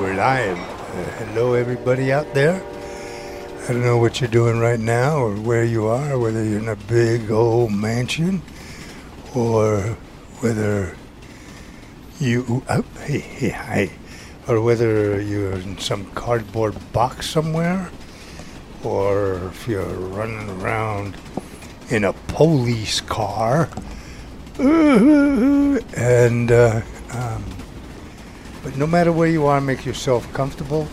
we're live. Uh, hello, everybody out there. I don't know what you're doing right now or where you are, whether you're in a big old mansion or whether you, oh, hey, hey, hi, or whether you're in some cardboard box somewhere or if you're running around in a police car. And, uh, but no matter where you are, make yourself comfortable.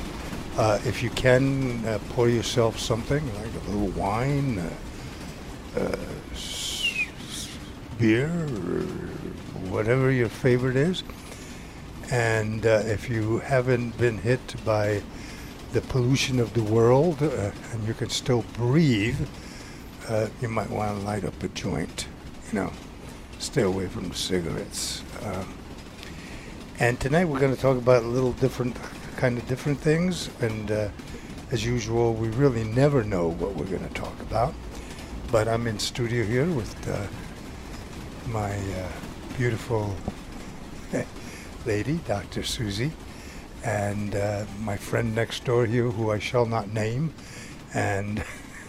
Uh, if you can, uh, pour yourself something like a little wine, uh, uh, beer, whatever your favorite is. And uh, if you haven't been hit by the pollution of the world and you can still breathe, you might want to light up a joint. You know, stay away from the cigarettes. Um, and tonight we're going to talk about a little different, kind of different things. And uh, as usual, we really never know what we're going to talk about. But I'm in studio here with uh, my uh, beautiful lady, Dr. Susie, and uh, my friend next door here, who I shall not name. And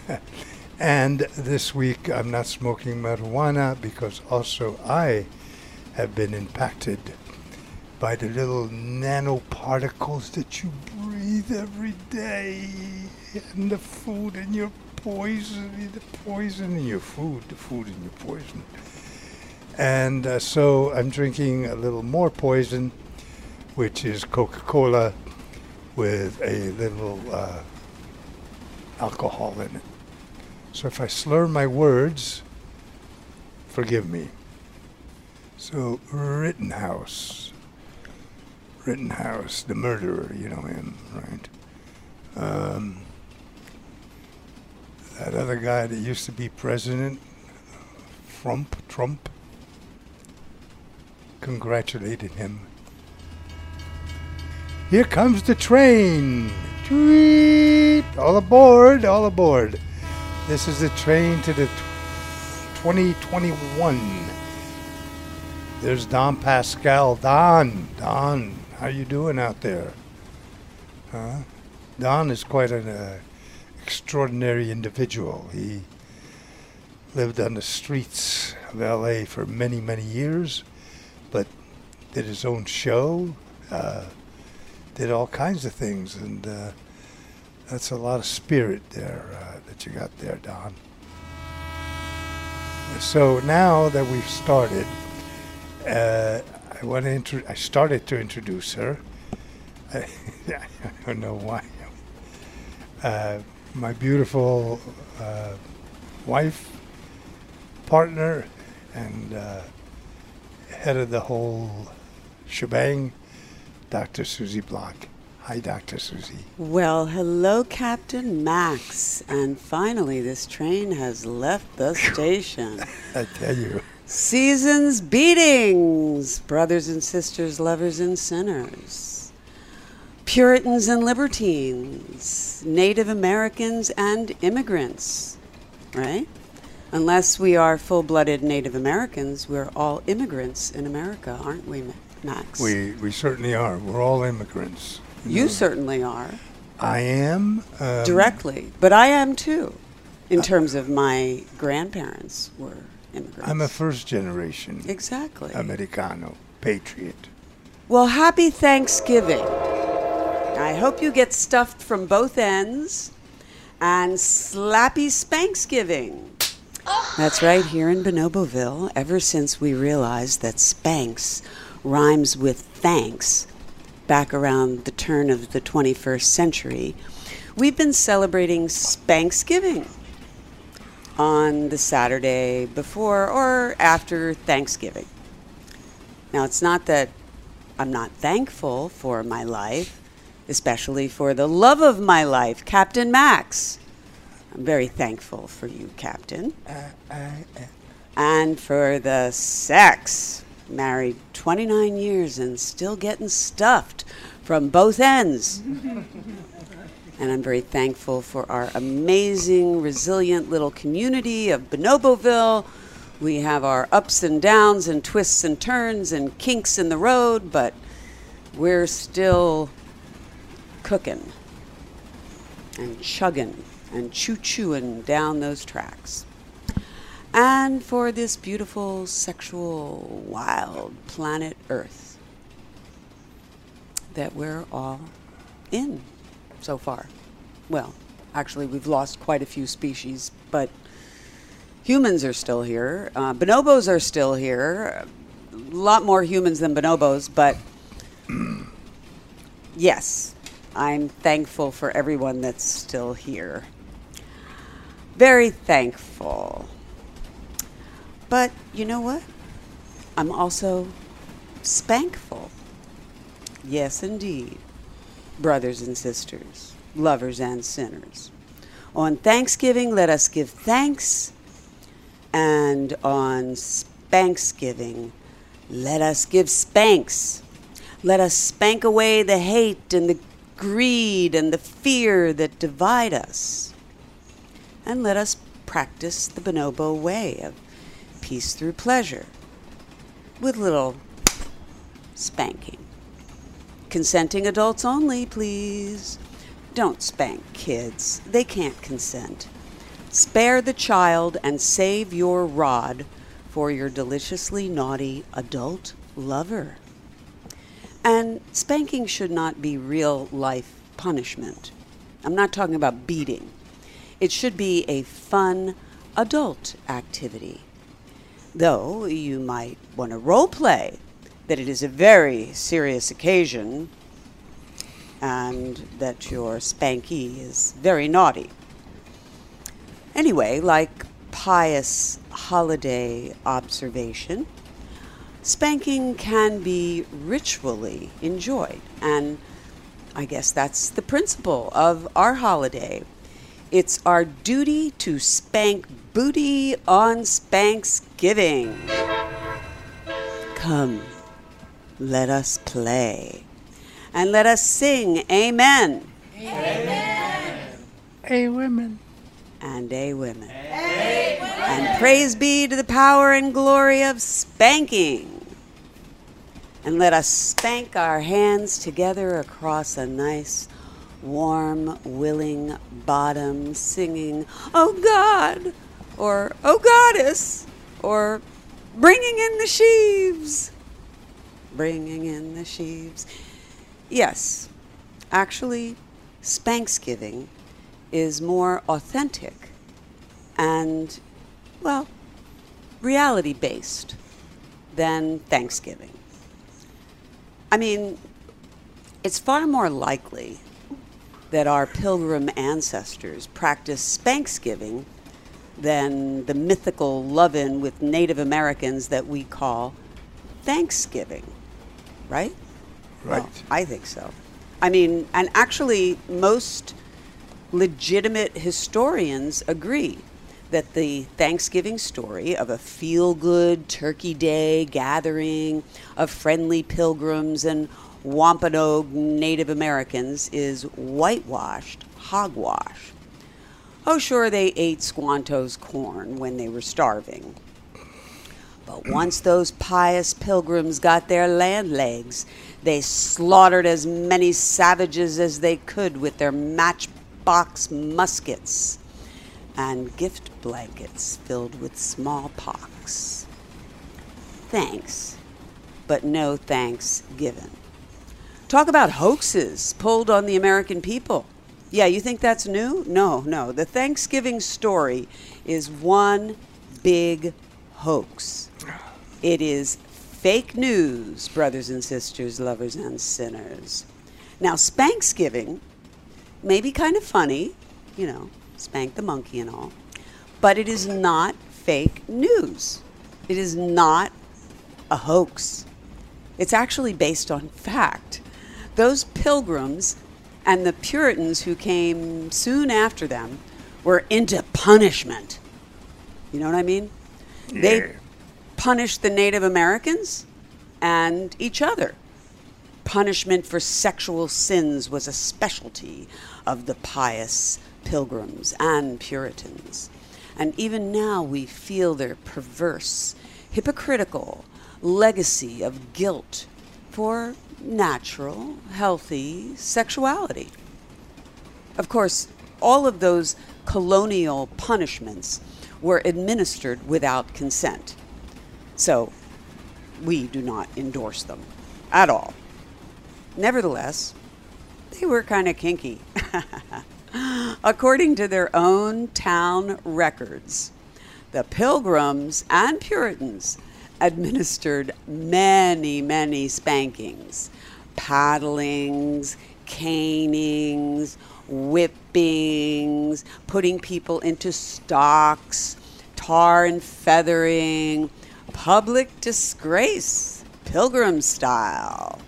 and this week I'm not smoking marijuana because also I have been impacted by the little nanoparticles that you breathe every day, and the food and your poison, the poison in your food, the food in your poison. And uh, so I'm drinking a little more poison, which is Coca Cola with a little uh, alcohol in it. So if I slur my words, forgive me. So Rittenhouse, Rittenhouse, the murderer, you know him, right? Um, that other guy that used to be president, Trump, Trump, congratulated him. Here comes the train. Tweet! All aboard, all aboard. This is the train to the t- 2021. There's Don Pascal. Don, Don, how you doing out there? Huh? Don is quite an uh, extraordinary individual. He lived on the streets of L.A. for many, many years, but did his own show, uh, did all kinds of things, and uh, that's a lot of spirit there uh, that you got there, Don. So now that we've started, uh, I want to intro- I started to introduce her. I, I don't know why. Uh, my beautiful uh, wife, partner, and uh, head of the whole shebang, Dr. Susie Block. Hi, Dr. Susie. Well, hello, Captain Max. And finally, this train has left the station. I tell you. Seasons beatings, brothers and sisters, lovers and sinners, Puritans and libertines, Native Americans and immigrants, right? Unless we are full blooded Native Americans, we're all immigrants in America, aren't we, Max? We, we certainly are. We're all immigrants. you know. certainly are. I am. Um, directly, but I am too, in terms of my grandparents were immigrants. I'm a first generation exactly. Americano, patriot. well, happy Thanksgiving. I hope you get stuffed from both ends, and slappy Spanksgiving. Oh. That's right, here in Bonoboville, ever since we realized that Spanks rhymes with thanks back around the turn of the 21st century, we've been celebrating Spanksgiving on the Saturday before or after Thanksgiving. Now, it's not that I'm not thankful for my life, especially for the love of my life, Captain Max. I'm very thankful for you, Captain. And for the sex. Married 29 years and still getting stuffed from both ends. and I'm very thankful for our amazing, resilient little community of Bonoboville. We have our ups and downs and twists and turns and kinks in the road, but we're still cooking and chugging and choo chooing down those tracks. And for this beautiful, sexual, wild planet Earth that we're all in so far. Well, actually, we've lost quite a few species, but humans are still here. Uh, bonobos are still here. A lot more humans than bonobos, but yes, I'm thankful for everyone that's still here. Very thankful. But you know what? I'm also spankful. Yes, indeed. Brothers and sisters, lovers and sinners. On Thanksgiving, let us give thanks. And on Spanksgiving, let us give spanks. Let us spank away the hate and the greed and the fear that divide us. And let us practice the bonobo way of peace through pleasure with little spanking. Consenting adults only, please. Don't spank kids, they can't consent. Spare the child and save your rod for your deliciously naughty adult lover. And spanking should not be real life punishment. I'm not talking about beating. It should be a fun adult activity. Though you might want to role play that it is a very serious occasion and that your spanky is very naughty. Anyway, like pious holiday observation, spanking can be ritually enjoyed. And I guess that's the principle of our holiday. It's our duty to spank booty on Spanksgiving. Come, let us play. And let us sing Amen. Hey, women. And a women. And praise be to the power and glory of spanking. And let us spank our hands together across a nice, warm, willing bottom, singing, Oh God, or Oh Goddess, or Bringing in the sheaves. Bringing in the sheaves. Yes, actually, Spanksgiving is more authentic and, well, reality based than Thanksgiving. I mean, it's far more likely that our pilgrim ancestors practiced Spanksgiving than the mythical love in with Native Americans that we call Thanksgiving, right? Right. Well, I think so. I mean, and actually, most legitimate historians agree that the Thanksgiving story of a feel good Turkey Day gathering of friendly pilgrims and Wampanoag Native Americans is whitewashed hogwash. Oh, sure, they ate Squanto's corn when they were starving. But once those pious pilgrims got their land legs, they slaughtered as many savages as they could with their matchbox muskets and gift blankets filled with smallpox. Thanks, but no thanks given. Talk about hoaxes pulled on the American people. Yeah, you think that's new? No, no. The Thanksgiving story is one big hoax. It is fake news, brothers and sisters, lovers and sinners. Now, Spanksgiving may be kind of funny, you know, spank the monkey and all, but it is not fake news. It is not a hoax. It's actually based on fact. Those pilgrims and the Puritans who came soon after them were into punishment. You know what I mean? They Yeah. punished the Native Americans and each other. Punishment for sexual sins was a specialty of the pious pilgrims and Puritans. And even now we feel their perverse, hypocritical legacy of guilt for natural, healthy sexuality. Of course, all of those colonial punishments were administered without consent. So, we do not endorse them at all. Nevertheless, they were kind of kinky. According to their own town records, the Pilgrims and Puritans administered many, many spankings, paddlings, canings, whippings, putting people into stocks, tar and feathering, public disgrace, pilgrim style.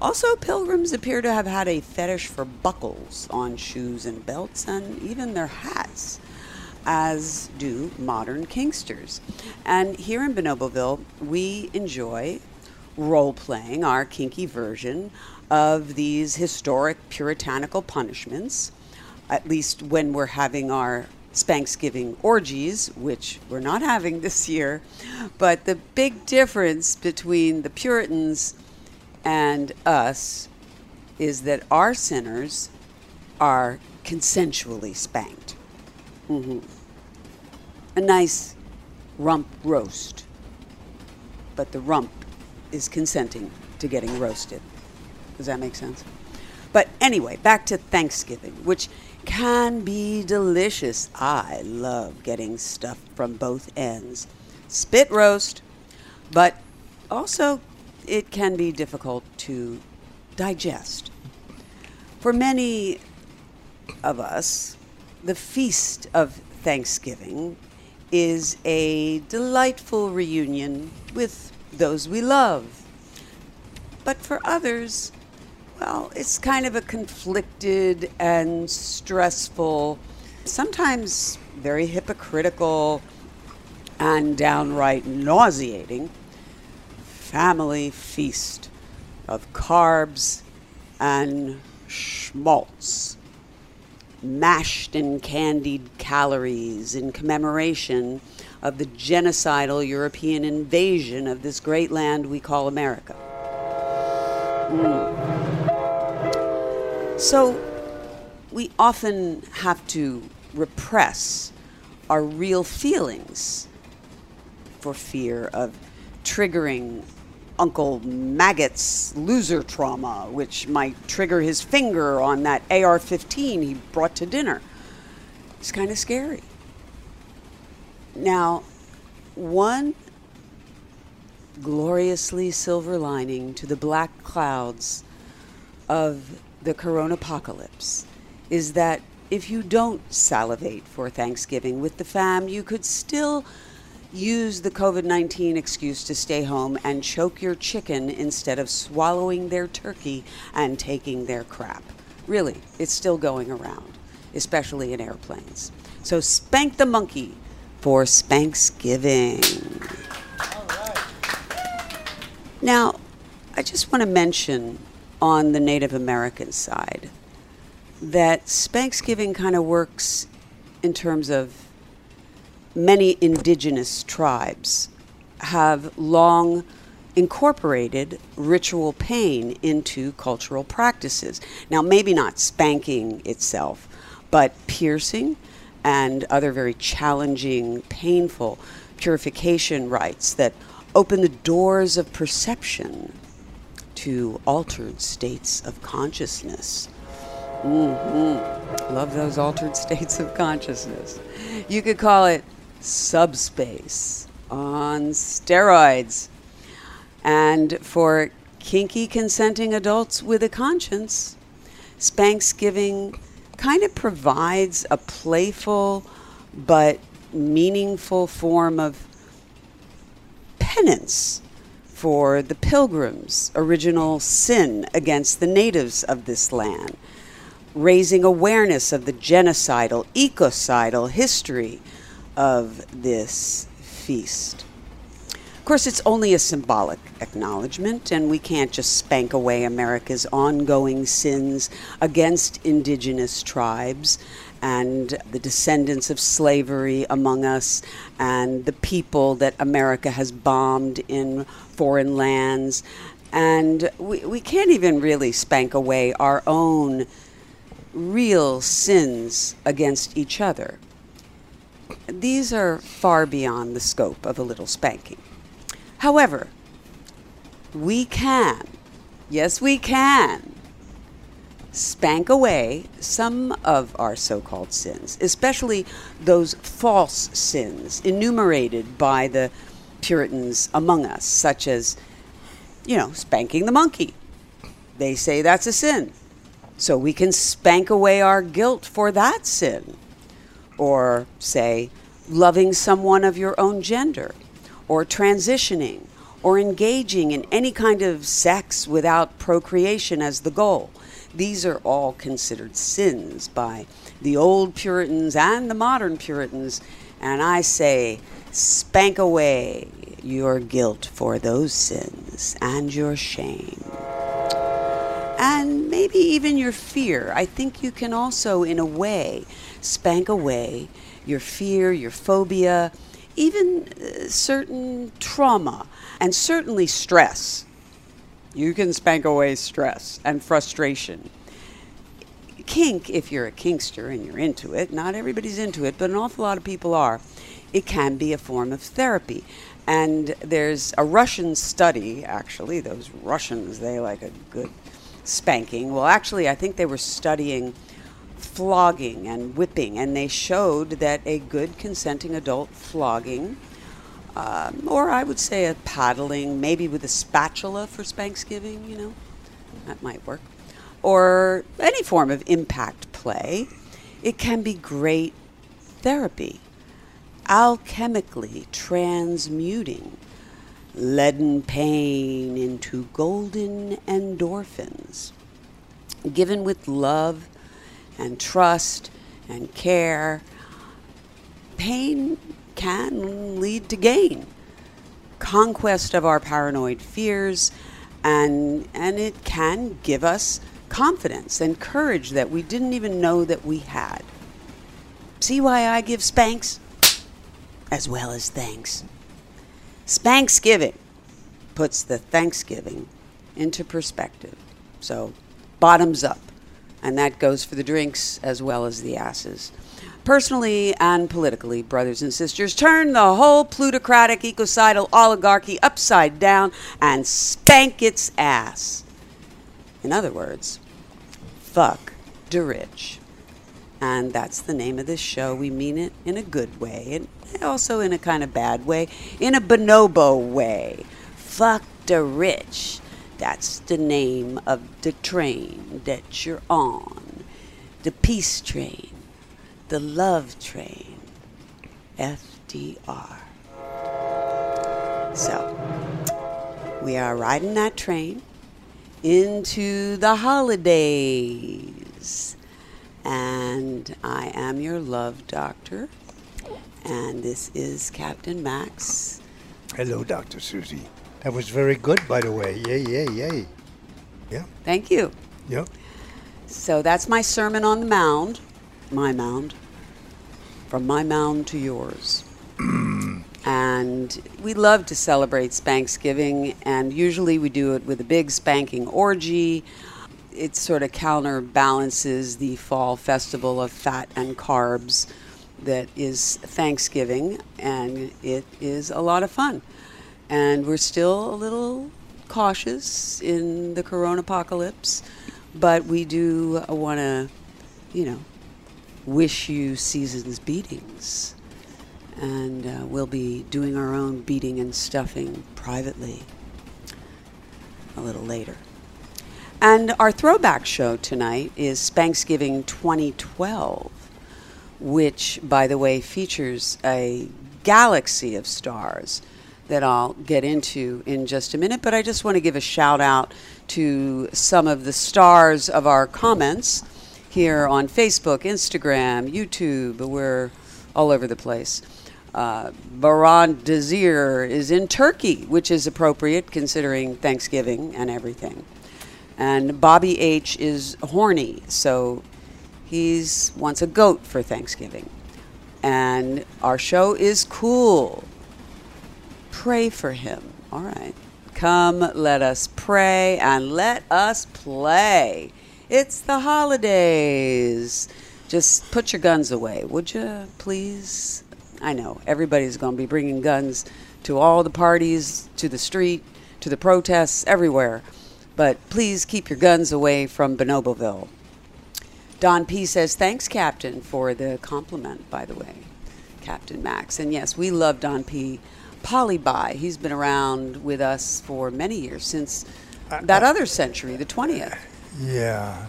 Also, pilgrims appear to have had a fetish for buckles on shoes and belts and even their hats, as do modern kinksters. And here in Bonoboville, we enjoy role playing our kinky version of these historic puritanical punishments, at least when we're having our Spanksgiving orgies, which we're not having this year. But the big difference between the Puritans and us is that our sinners are consensually spanked. Mm-hmm. A nice rump roast, but the rump is consenting to getting roasted. Does that make sense? But anyway, back to Thanksgiving, which can be delicious. I love getting stuff from both ends. Spit roast, but also it can be difficult to digest. For many of us, the feast of Thanksgiving is a delightful reunion with those we love. But for others, well, it's kind of a conflicted and stressful, sometimes very hypocritical and downright nauseating family feast of carbs and schmaltz, mashed and candied calories in commemoration of the genocidal European invasion of this great land we call America. Mm. So, we often have to repress our real feelings for fear of triggering Uncle Maggot's loser trauma, which might trigger his finger on that AR 15 he brought to dinner. It's kind of scary. Now, one gloriously silver lining to the black clouds of the corona apocalypse is that if you don't salivate for Thanksgiving with the fam, you could still use the COVID 19 excuse to stay home and choke your chicken instead of swallowing their turkey and taking their crap. Really, it's still going around, especially in airplanes. So spank the monkey for Spanksgiving. Now, I just want to mention on the Native American side that Spanksgiving kind of works in terms of many indigenous tribes have long incorporated ritual pain into cultural practices. Now, maybe not spanking itself, but piercing and other very challenging, painful purification rites that open the doors of perception to altered states of consciousness. Mm-hmm. Love those altered states of consciousness. You could call it subspace on steroids. And for kinky consenting adults with a conscience, Spanksgiving kind of provides a playful but meaningful form of penance for the pilgrims' original sin against the natives of this land, raising awareness of the genocidal, ecocidal history of this feast. Of course, it's only a symbolic acknowledgement, and we can't just spank away America's ongoing sins against indigenous tribes and the descendants of slavery among us and the people that America has bombed in foreign lands And we, we can't even really spank away our own real sins against each other. These are far beyond the scope of a little spanking. However, we can, yes, we can, spank away some of our so called sins, especially those false sins enumerated by the Puritans among us, such as, you know, spanking the monkey. They say that's a sin. So we can spank away our guilt for that sin. Or say, loving someone of your own gender, or transitioning, or engaging in any kind of sex without procreation as the goal. These are all considered sins by the old Puritans and the modern Puritans. And I say, spank away your guilt for those sins and your shame and maybe even your fear. I think you can also, in a way, spank away your fear, your phobia, even uh, certain trauma, and certainly stress. You can spank away stress and frustration. Kink, if you're a kinkster and you're into it, not everybody's into it, but an awful lot of people are, it can be a form of therapy. And there's a Russian study, actually, those Russians, they like a good spanking. Well, actually, I think they were studying flogging and whipping, and they showed that a good consenting adult flogging, um, or I would say a paddling, maybe with a spatula for Spanksgiving, you know, that might work, or any form of impact play, it can be great therapy, alchemically transmuting leaden pain into golden endorphins. Given with love and trust and care, pain can lead to gain, conquest of our paranoid fears, and, and it can give us confidence and courage that we didn't even know that we had. See why I give spanks? As well as thanks. Spanksgiving puts the Thanksgiving into perspective. So, bottoms up. And that goes for the drinks as well as the asses. Personally and politically, brothers and sisters, turn the whole plutocratic ecocidal oligarchy upside down and spank its ass. In other words, fuck the rich. And that's the name of this show. We mean it in a good way and also in a kind of bad way, in a bonobo way. Fuck the rich. That's the name of the train that you're on. The peace train. The love train. FDR. So, we are riding that train into the holidays. And I am your love doctor. And this is Captain Max. Hello, Dr. Susie. That was very good, by the way. Yay, yay, yay. Yeah. Thank you. Yep. So that's my sermon on the mound. My mound. From my mound to yours. and we love to celebrate Spanksgiving, and usually we do it with a big spanking orgy. It sort of counterbalances the fall festival of fat and carbs that is Thanksgiving, and it is a lot of fun. And we're still a little cautious in the corona apocalypse, but we do want to, you know, wish you season's beatings. And uh, we'll be doing our own beating and stuffing privately a little later. And our throwback show tonight is Spanksgiving 2012 which, by the way, features a galaxy of stars that I'll get into in just a minute. But I just want to give a shout out to some of the stars of our comments here on Facebook, Instagram, YouTube. We're all over the place. Uh, Baran Desir is in Turkey, which is appropriate considering Thanksgiving and everything. And Bobby H is horny, so He's wants a goat for Thanksgiving. And our show is cool. Pray for him. All right. Come, let us pray and let us play. It's the holidays. Just put your guns away, would you, please? I know everybody's going to be bringing guns to all the parties, to the street, to the protests, everywhere. But please keep your guns away from Bonoboville. Don P says, Thanks, Captain, for the compliment, by the way, Captain Max. And yes, we love Don P. Polyby. He's been around with us for many years, since that other century, the 20th. Yeah,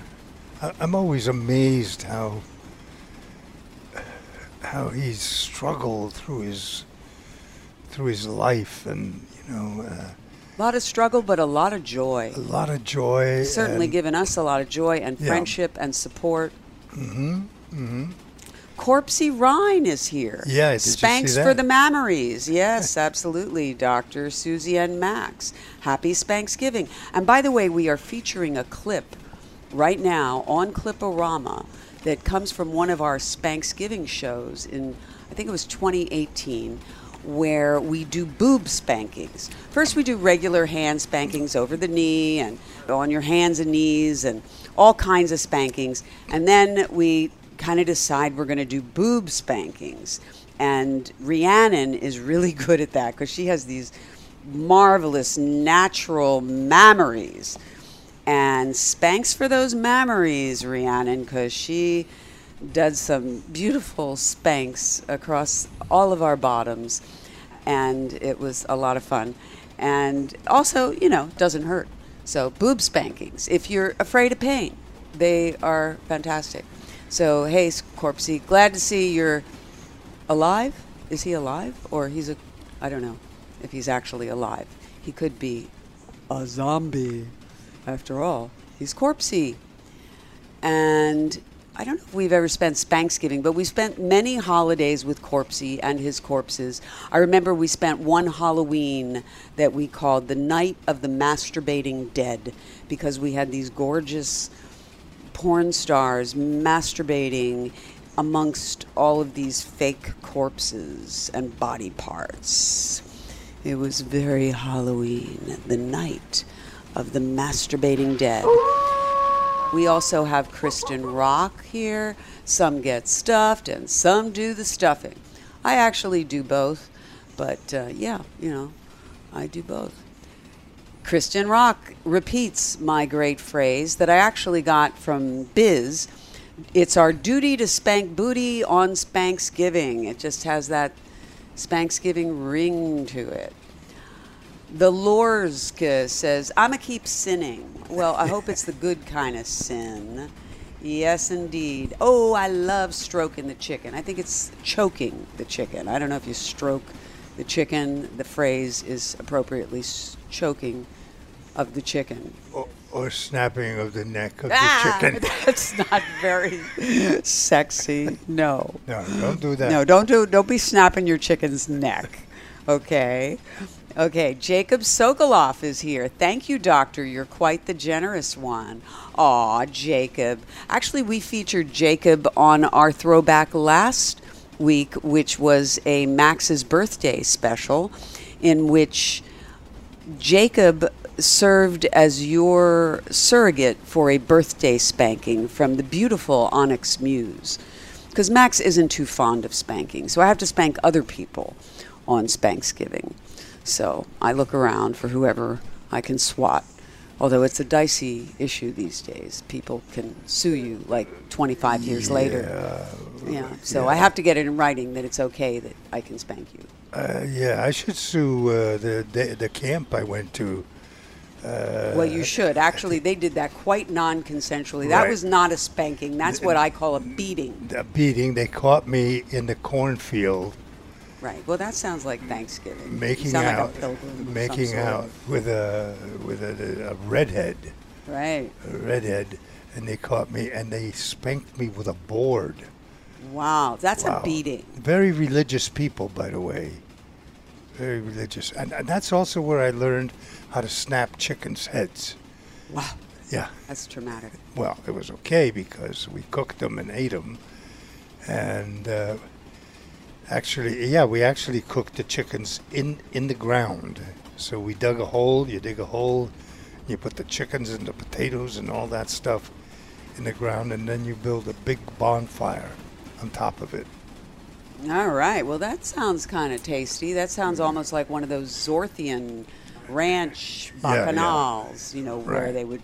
I, I'm always amazed how how he's struggled through his through his life, and you know, uh, A lot of struggle, but a lot of joy. a lot of joy. Certainly given us a lot of joy and Yeah. friendship and support. Mm-hmm. Mm-hmm. Corpsey Rhine is here. Yeah, did you see Spanks for the Mammaries. Yes, absolutely, Dr. Susie and Max. Happy Spanksgiving. And by the way, we are featuring a clip right now on Cliporama that comes from one of our Spanksgiving shows in, I think it was 2018, where we do boob spankings. First, we do regular hand spankings over the knee and on your hands and knees and all kinds of spankings. And then we kind of decide we're going to do boob spankings. And Rhiannon is really good at that because she has these marvelous natural mammaries. And spanks for those mammaries, Rhiannon, because she does some beautiful spanks across all of our bottoms. And it was a lot of fun. And also, you know, doesn't hurt. So, boob spankings. If you're afraid of pain, they are fantastic. So, hey, Corpsey, glad to see you're alive. Is he alive? Or he's a, I don't know if he's actually alive. He could be a zombie. After all, he's Corpsey. And I don't know if we've ever spent Spanksgiving, but we spent many holidays with Corpsey and his corpses. I remember we spent one Halloween that we called the Night of the Masturbating Dead because we had these gorgeous porn stars masturbating amongst all of these fake corpses and body parts. It was very Halloween, the night of the masturbating dead. We also have Kristen Rock here. Some get stuffed and some do the stuffing. I actually do both, but uh, yeah, you know, I do both. Kristen Rock repeats my great phrase that I actually got from Biz. It's our duty to spank booty on Spanksgiving. It just has that Spanksgiving ring to it. The Lorska says, I'ma keep sinning. Well, I hope it's the good kind of sin. Yes, indeed. Oh, I love stroking the chicken. I think it's choking the chicken. I don't know if you stroke the chicken. The phrase is appropriately s- choking of the chicken. or, or snapping of the neck of Ah, the chicken. that's not very sexy. No. No, don't do that. No, don't do don't be snapping your chicken's neck. Okay. Okay, Jacob Sokoloff is here. Thank you, Doctor. You're quite the generous one. Aw, Jacob. Actually, we featured Jacob on our throwback last week, which was a Max's birthday special, in which Jacob served as your surrogate for a birthday spanking from the beautiful Onyx Muse. Because Max isn't too fond of spanking, so I have to spank other people on Spanksgiving. So I look around for whoever I can swat. Although it's a dicey issue these days. People can sue you like 25 years later. Yeah. So I have to get it in writing that it's okay that I can spank you. Uh, yeah, I should sue uh, the, the the camp I went to. Well, you should. Actually, they did that quite non consensually. That Right. was not a spanking. That's what I call a beating. The beating. They caught me in the cornfield Right. Well, that sounds like Thanksgiving. Making sound out, like a pilgrim. some making out with a with a, a redhead, Right. a redhead, and they caught me and they spanked me with a board. Wow. That's Wow. a beating. Very religious people, by the way. Very religious, and, and that's also where I learned how to snap chickens' heads. Wow. Yeah. That's traumatic. well, it was okay because we cooked them and ate them, and uh, Actually, yeah, we actually cooked the chickens in in the ground. So we dug a hole. You dig a hole. You put the chickens and the potatoes and all that stuff in the ground, and then you build a big bonfire on top of it. All right. Well, that sounds kind of tasty. That sounds almost like one of those Zorthian ranch Yeah, yeah. bacchanals, you know, where they would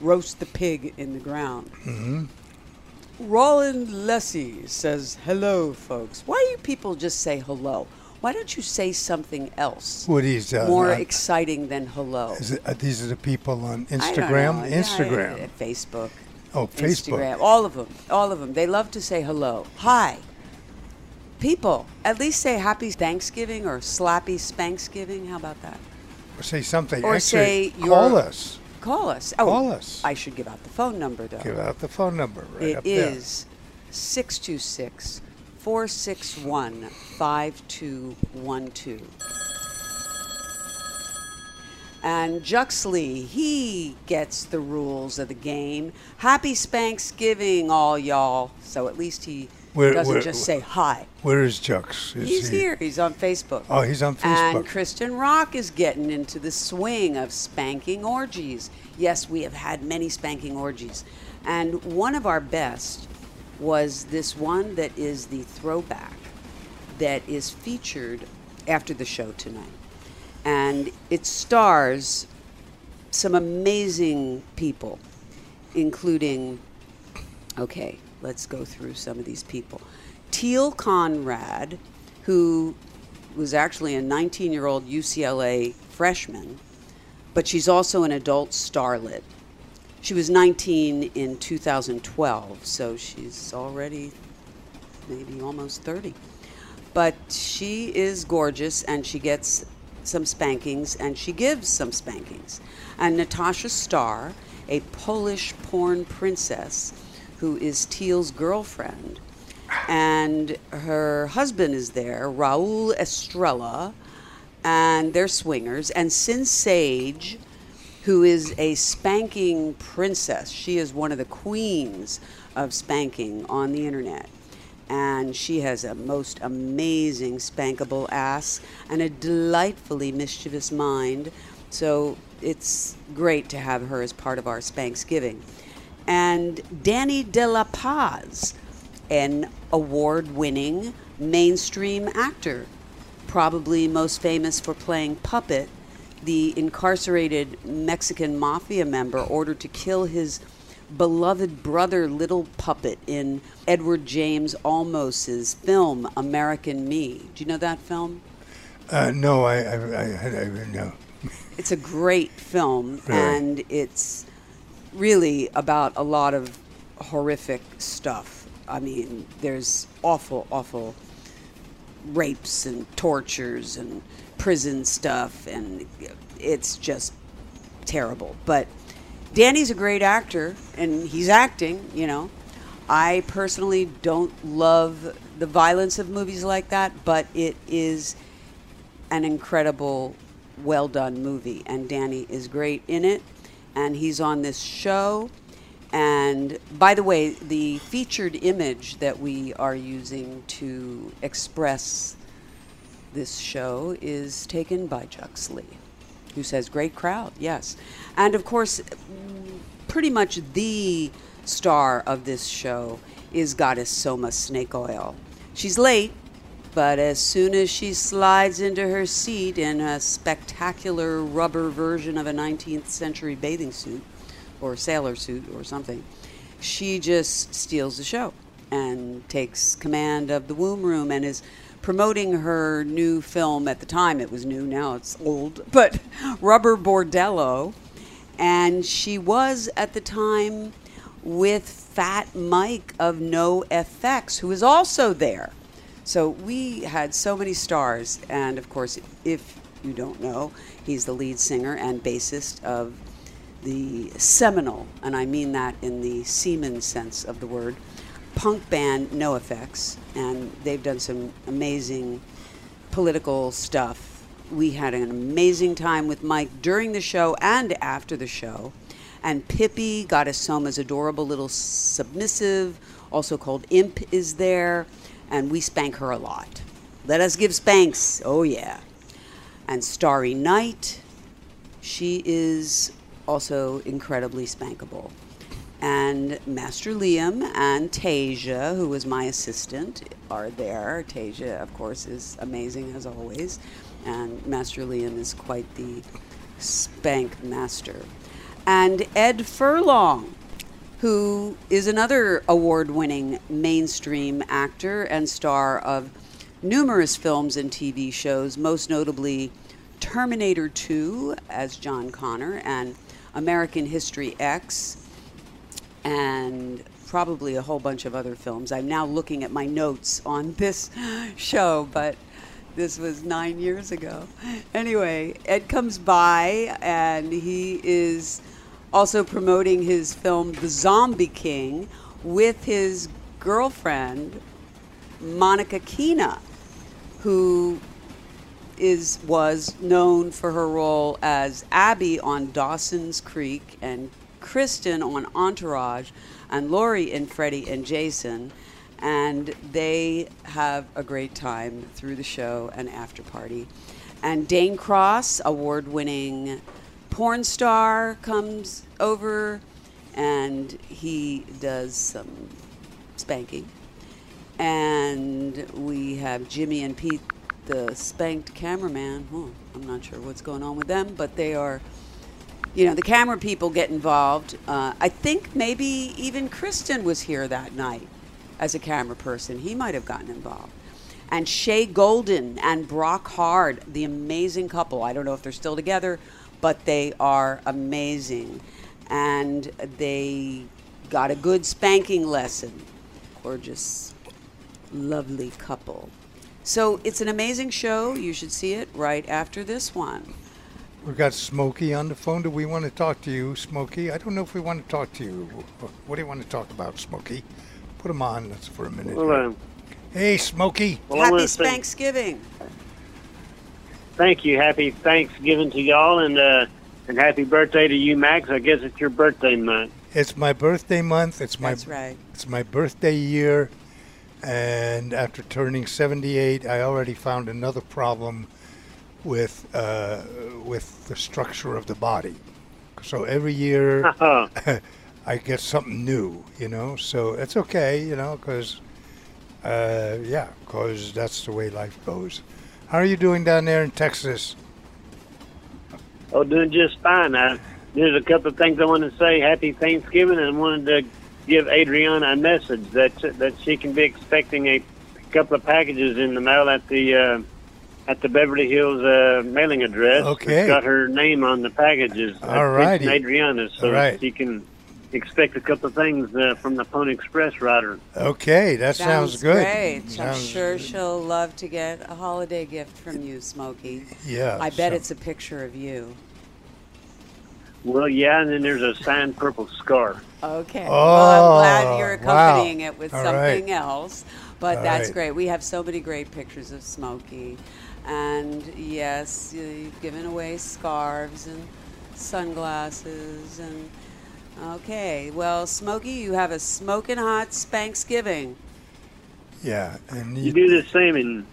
roast the pig in the ground. Mm-hmm. Roland Lessie says, hello, folks. Why do you people just say hello? Why don't you say something else What is uh, more uh, exciting than hello? is it, uh, these are the people on Instagram. Yeah, Instagram. uh, Facebook. oh, Facebook. Instagram. All of them. All of them. They love to say hello. Hi. People, at least say happy Thanksgiving or slappy Spanksgiving. How about that? Or say something. Or Actually, say call us. Call us. Oh, Call us. I should give out the phone number, though. Give out the phone number right It up is 626 461 5212. And Juxley, he gets the rules of the game. Happy Spanksgiving, all y'all. So at least he Where- doesn't where- just say hi. Where is Jux? Is He's he- here. He's on Facebook. Oh, he's on Facebook. And. Kristen Rock is getting into the swing of spanking orgies. Yes, we have had many spanking orgies. And one of our best was this one that is the throwback that is featured after the show tonight. And it stars some amazing people, including Okay, let's go through some of these people. Teal Conrad, who was actually a 19 year old UCLA freshman, but she's also an adult starlet. She was 19 in 2012, so she's already maybe almost 30. But she is gorgeous and she gets some spankings and she gives some spankings. And Natasha Starr, a Polish porn princess who is Teal's girlfriend, and her husband is there, Raul Estrella, and they're swingers. And Sinn Sage, who is a spanking princess, she is one of the queens of spanking on the internet and she has a most amazing spankable ass and a delightfully mischievous mind. So it's great to have her as part of our Spanksgiving. And Danny De La Paz, an award winning mainstream actor, probably most famous for playing Puppet, the incarcerated Mexican mafia member ordered to kill his beloved brother Little Puppet in Edward James Olmos's film American Me. Do you know that film? Uh, no, I, I, I, I, no. It's a great film, Really? and it's really about a lot of horrific stuff. I mean, there's awful, awful rapes and tortures and prison stuff, and it's just terrible. But Danny's a great actor, and he's acting, you know. I personally don't love the violence of movies like that, but it is an incredible, well done movie, and Danny is great in it, and he's on this show. And by the way, the featured image that we are using to express this show is taken by Juxley, who says, Great crowd, yes. And of course, pretty much the star of this show is Goddess Soma Snakeoil. She's late, but as soon as she slides into her seat in a spectacular rubber version of a 19th century bathing suit, or sailor suit, or something, she just steals the show and takes command of the womb room and is promoting her new film. At the time it was new now it's old but rubber bordello. And she was at the time with Fat Mike of NoFX who is also there so we had so many stars and of course if you don't know he's the lead singer and bassist of the seminal, and I mean that in the seaman sense of the word, punk band NoFX, and they've done some amazing political stuff. We had an amazing time with Mike during the show and after the show. And Pippi, Goddess Soma's adorable little submissive, also called Imp, is there, and we spank her a lot. Let us give spanks. Oh, yeah. And Starry Knight. She is also incredibly spankable. And Master Liam and Tasia, who was my assistant, are there. Tasia, of course, is amazing as always. And Master Liam is quite the spank master. And Ed Furlong, who is another award winning mainstream actor and star of numerous films and TV shows, most notably Terminator 2 as John Connor and American History X and probably a whole bunch of other films. I'm now looking at my notes on this show, but this was nine years ago. Anyway, Ed comes by and he is also promoting his film The Zombie King with his girlfriend, Monica Keena, who is was known for her role as Abby on Dawson's Creek and Kristen on Entourage and Lori in Freddy and Jason. And they have a great time through the show and after party. And Dane Cross, award winning porn star, comes over and he does some spanking. And we have Jimmy and Pete, the spanked cameraman. Oh, I'm not sure what's going on with them, but they are you know, the camera people get involved. Uh, I think maybe even Kristen was here that night as a camera person. He might have gotten involved. And Shay Golden and Brock Hard, the amazing couple. I don't know if they're still together, but they are amazing. And they got a good spanking lesson. Gorgeous, lovely couple. So it's an amazing show. You should see it right after this one. We've got Smokey on the phone. Do we want to talk to you, Smokey? I don't know if we want to talk to you. What do you want to talk about, Smokey? Put him on for a minute. Well, uh, hey, Smokey. well, Happy wanna say Thanksgiving. Thank you. Happy Thanksgiving to y'all, and uh, and happy birthday to you, Max. I guess it's your birthday month. It's my birthday month. It's my That's right. it's my birthday year, and after turning 78, I already found another problem with uh, with the structure of the body. So every year I get something new, you know. So it's okay, you know, because uh, yeah, because that's the way life goes. How are you doing down there in Texas? oh, doing just fine. I, there's a couple of things I want to say. Happy Thanksgiving, and I wanted to give Adriana a message that that she can be expecting a couple of packages in the mail at the uh, at the Beverly Hills uh, mailing address. Okay. It's got her name on the packages. All righty. Adriana, so All right. she can expect a couple of things uh, from the Pony Express rider. Okay, that sounds, good. Great. I'm Sounds- sure she'll love to get a holiday gift from you, Smokey. Yeah. I bet so- it's a picture of you. Well, yeah, and then there's a signed purple scarf. Okay. Oh, well, I'm glad you're Oh, wow. accompanying it with All something right. else. But All that's right. great. We have so many great pictures of Smokey. And yes, you've given away scarves and sunglasses and okay. Well, Smokey, you have a smoking hot Spanksgiving. Yeah, and You you, do the same, and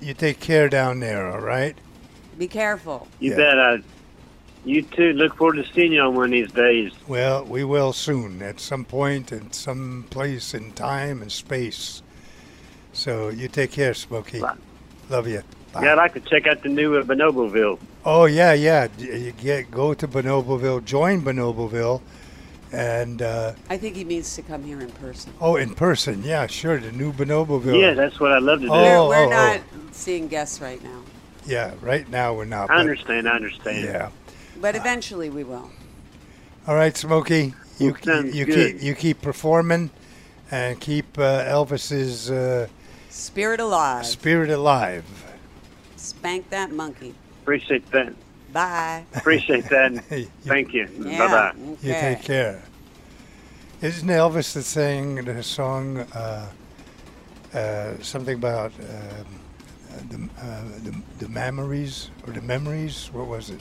you take care down there, all right? Be careful. you Yeah. bet I. You too. Look forward to seeing you on one of these days. Well, we will soon, at some point, in some place, in time and space. So you take care, Smokey. Bye. Love you. Bye. Yeah, I'd like to check out the new uh, Bonoboville. Oh yeah, yeah. You get go to Bonoboville, join Bonoboville, and uh, I think he means to come here in person. oh, in person, yeah, sure. The new Bonoboville. Yeah, that's what I'd love to do. Oh, we're we're oh, not seeing guests right now, yeah. Right now we're not. I but- understand. I understand. Yeah. but eventually we will. All right, Smokey. You Well, sounds you good. keep you keep performing, and keep uh, Elvis's uh, Spirit alive. spirit alive. Spank that monkey. Appreciate that. Bye. Appreciate that. Hey, you- Thank you. Yeah. Bye bye. You take care. Isn't Elvis that sang the song uh, uh, something about um, uh, the, uh, the the memories or the memories? What was it?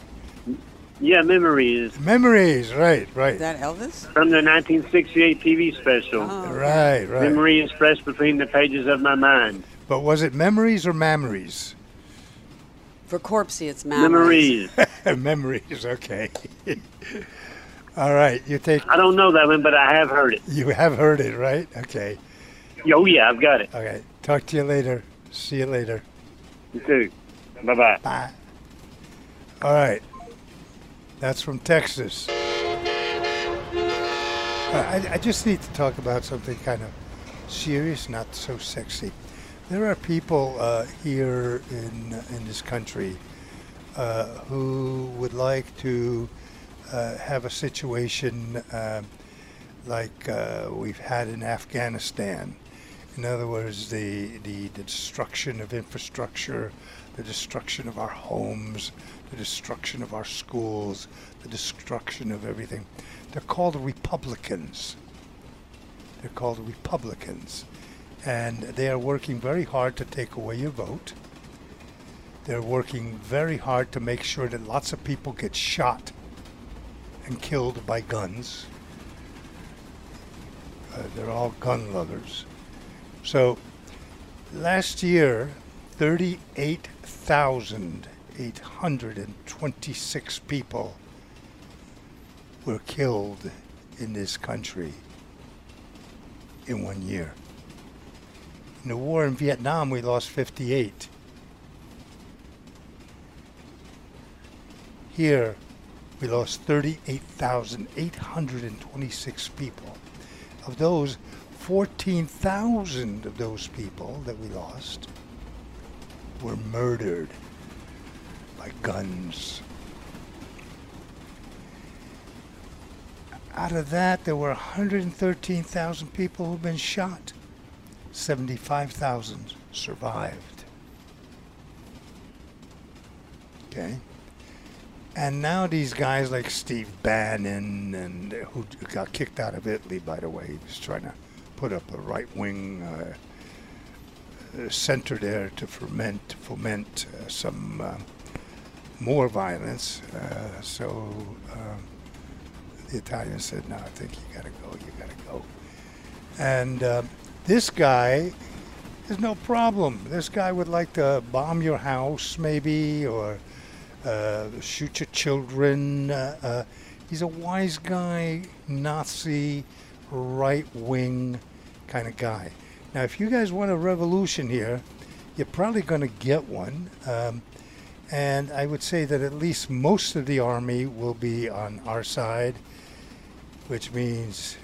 Yeah, memories Memories, right, right, Is that Elvis? from the 1968 TV special. Oh, right, right. Memories fresh between the pages of my mind. But was it memories or memories? For Corpsey, it's memories. Memories. memories. Okay. All right. You take. I don't know that one, but I have heard it. You have heard it, right? Okay. Oh yeah, I've got it. Okay. Talk to you later. See you later. You too. Bye bye. Bye. All right. That's from Texas. I, I just need to talk about something kind of serious, not so sexy. There are people uh, here in in this country uh, who would like to uh, have a situation uh, like uh, we've had in Afghanistan. In other words, the, the, the destruction of infrastructure, the destruction of our homes, the destruction of our schools, the destruction of everything. They're called Republicans. They're called Republicans. And they are working very hard to take away your vote. They're working very hard to make sure that lots of people get shot and killed by guns. Uh, they're all gun lovers. So last year, 38,826 people were killed in this country in one year. In the war in Vietnam, we lost 58. Here, we lost 38,826 people. Of those, 14,000 of those people that we lost were murdered by guns. Out of that, there were 113,000 people who've been shot. 75,000 survived. Okay? And now these guys like Steve Bannon, and who got kicked out of Italy, by the way, he was trying to put up a right-wing uh, uh, center there to foment foment uh, some uh, more violence. Uh, so um, the Italians said, "No, I think you got to go. You got to go." And uh, this guy is no problem. This guy would like to bomb your house, maybe, or uh, shoot your children. Uh, uh, he's a wise guy, Nazi, right wing kind of guy. Now, if you guys want a revolution here, you're probably going to get one. Um, and I would say that at least most of the army will be on our side, which means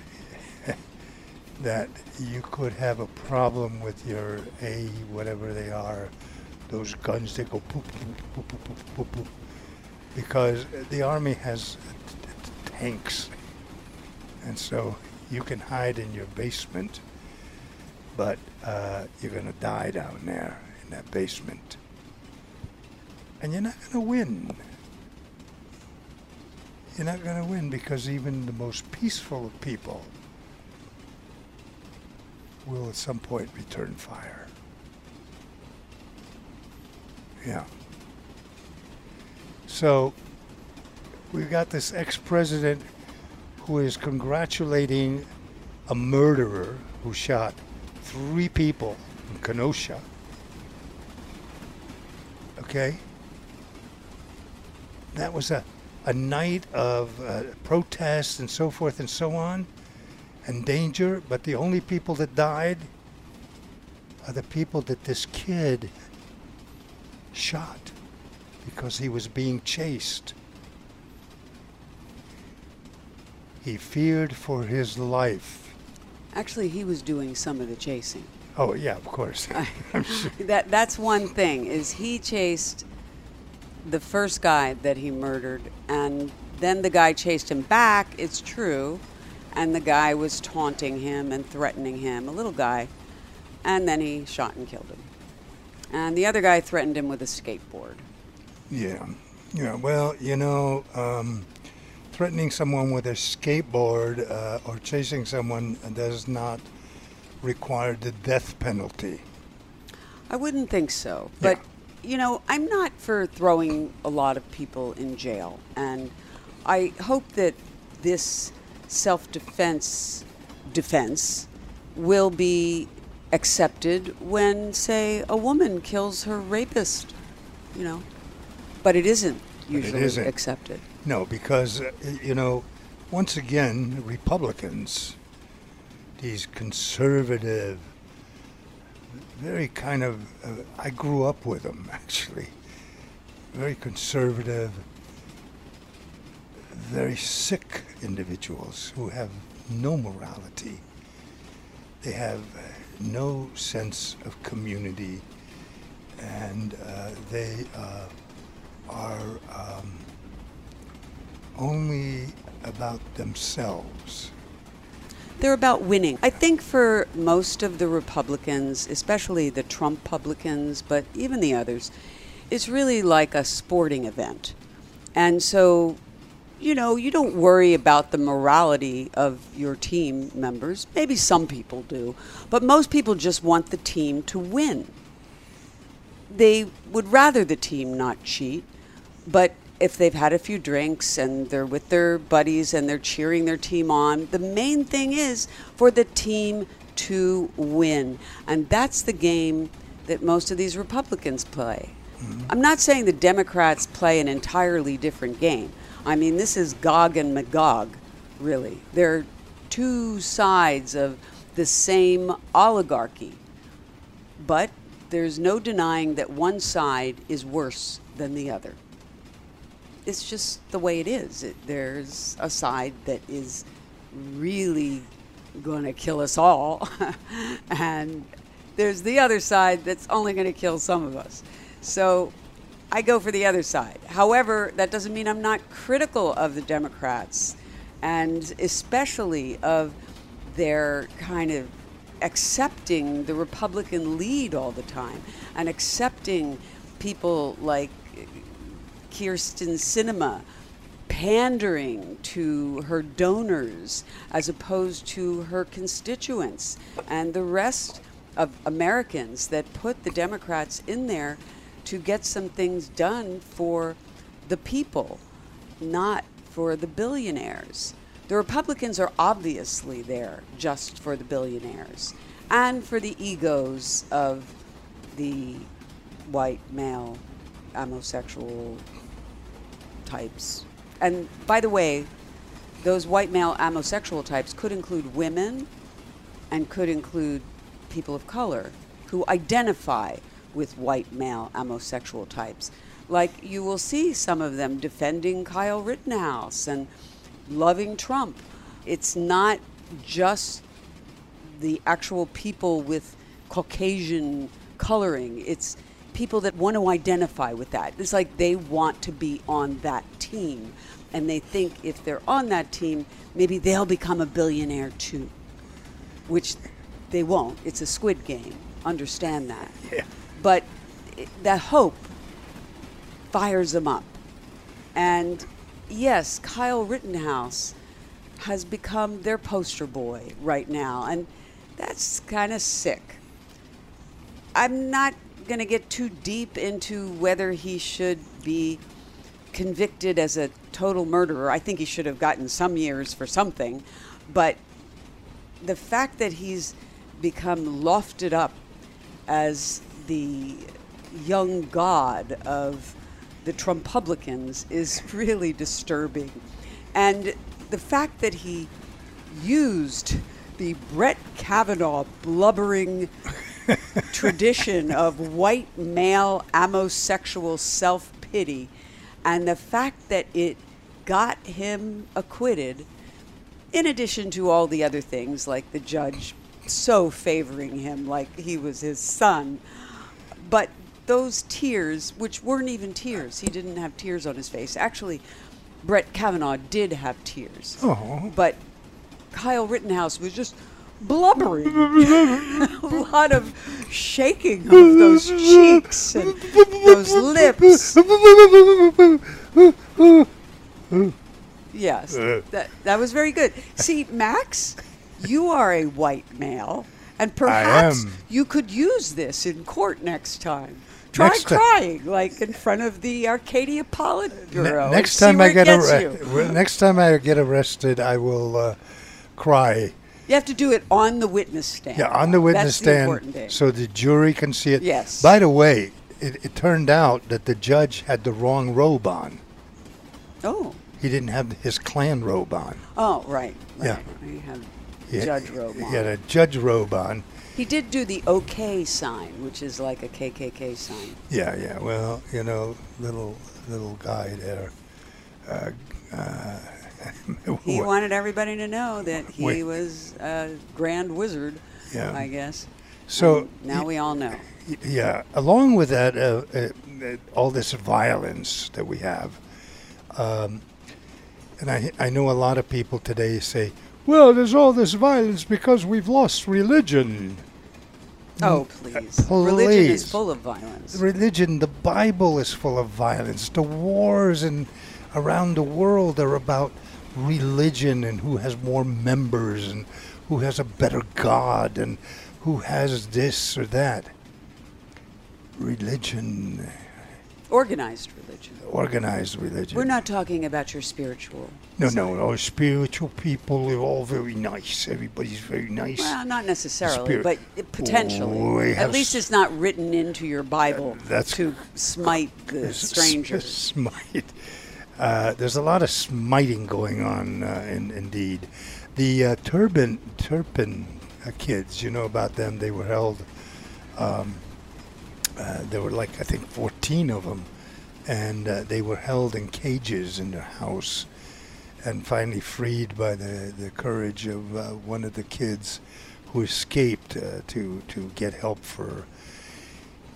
that you could have a problem with your A, whatever they are, those guns that go poop, poop, poop, poop, poop, poop, because the army has tanks, and so you can hide in your basement, but uh, you're going to die down there in that basement, and you're not going to win. You're not going to win because even the most peaceful of people will at some point return fire. Yeah. So we've got this ex president who is congratulating a murderer who shot three people in Kenosha. Okay? That was a, a night of uh, protests and so forth and so on and danger, but the only people that died are the people that this kid shot because he was being chased. He feared for his life. Actually, he was doing some of the chasing. Oh yeah, of course. Sure. That that's one thing is he chased the first guy that he murdered, and then the guy chased him back. It's true, and the guy was taunting him and threatening him, a little guy, and then he shot and killed him. And the other guy threatened him with a skateboard. Yeah, yeah. Well, you know, um, threatening someone with a skateboard uh, or chasing someone does not require the death penalty. I wouldn't think so. But, you know, I'm not for throwing a lot of people in jail. And I hope that this self defense defense will be accepted when, say, a woman kills her rapist, you know. But it isn't usually isn't. accepted. No, because, uh, you know, once again, Republicans, these conservative, very kind of, uh, I grew up with them actually, very conservative, very sick individuals who have no morality. They have uh, no sense of community, and uh, they uh, are um, only about themselves. They're about winning. I think for most of the Republicans, especially the Trump publicans, but even the others, it's really like a sporting event. And so, you know, you don't worry about the morality of your team members. Maybe some people do, but most people just want the team to win. They would rather the team not cheat, but if they've had a few drinks and they're with their buddies and they're cheering their team on, the main thing is for the team to win. And that's the game that most of these Republicans play. I'm not saying the Democrats play an entirely different game. I mean, this is Gog and Magog, really. They're two sides of the same oligarchy. But there's no denying that one side is worse than the other it's just the way it is. It, there's a side that is really going to kill us all, and there's the other side that's only going to kill some of us. So I go for the other side. However, that doesn't mean I'm not critical of the Democrats, and especially of their kind of accepting the Republican lead all the time and accepting people like Kyrsten Sinema pandering to her donors as opposed to her constituents and the rest of Americans that put the Democrats in there to get some things done for the people, not for the billionaires. The Republicans are obviously there just for the billionaires and for the egos of the white male homosexual types. And by the way, those white male homosexual types could include women and could include people of color who identify with white male homosexual types. Like you will see some of them defending Kyle Rittenhouse and loving Trump. It's not just the actual people with Caucasian coloring. It's people that want to identify with that. It's like they want to be on that team. And they think if they're on that team, maybe they'll become a billionaire too, which they won't. It's a squid game. Understand that. Yeah. But that hope fires them up. And yes, Kyle Rittenhouse has become their poster boy right now. And that's kind of sick. I'm not going to get too deep into whether he should be convicted as a total murderer. I think he should have gotten some years for something. But the fact that he's become lofted up as the young god of the Trump Trumpublicans is really disturbing. And the fact that he used the Brett Kavanaugh blubbering tradition of white male homosexual self pity, and the fact that it got him acquitted, in addition to all the other things like the judge so favoring him like he was his son. But those tears, which weren't even tears, he didn't have tears on his face. Actually, Brett Kavanaugh did have tears. Oh. But Kyle Rittenhouse was just blubbering. a lot of shaking of those cheeks and those lips. Yes, uh. that, that was very good. See, Max, you are a white male, and perhaps you could use this in court next time. Try Next crying, like in front of the Arcadia Ne- Politburo. and next time I get arrested, next time I get arrested, I will uh, cry You have to do it on the witness stand. Yeah, on the witness That's stand, thing. so the jury can see it. Yes. By the way, it, it turned out that the judge had the wrong robe on. oh, He didn't have his clan robe on. oh, right. right. Yeah. He had judge robe He had a judge robe on. He did do the OK sign, which is like a KKK sign. Yeah, yeah. Well, you know, little little guy there. Uh, uh, He wanted everybody to know that he Wait. was a grand wizard. Yeah. I guess. so And now we all know. Y- Yeah, along with that, uh, uh, all this violence that we have, um, and I, I know a lot of people today say, "Well, there's all this violence because we've lost religion." Oh, please. uh, Religion is full of violence. Religion, the Bible is full of violence. The wars and around the world are about religion and who has more members and who has a better God and who has this or that. Religion, Organized religion. Organized religion. We're not talking about your spiritual. No, side. no, no. Spiritual people are all very nice. Everybody's very nice. Well, not necessarily, Spirit. but potentially. Oh, At least it's not written into your Bible that's- to smite the S- s- strangers. Smite. Uh, there's a lot of smiting going on, uh, in, indeed. The uh, Turpin Turpin uh, kids, you know about them? They were held. Um, uh, there were like I think 14 of them, and uh, they were held in cages in their house, and finally freed by the, the courage of uh, one of the kids who escaped uh, to to get help for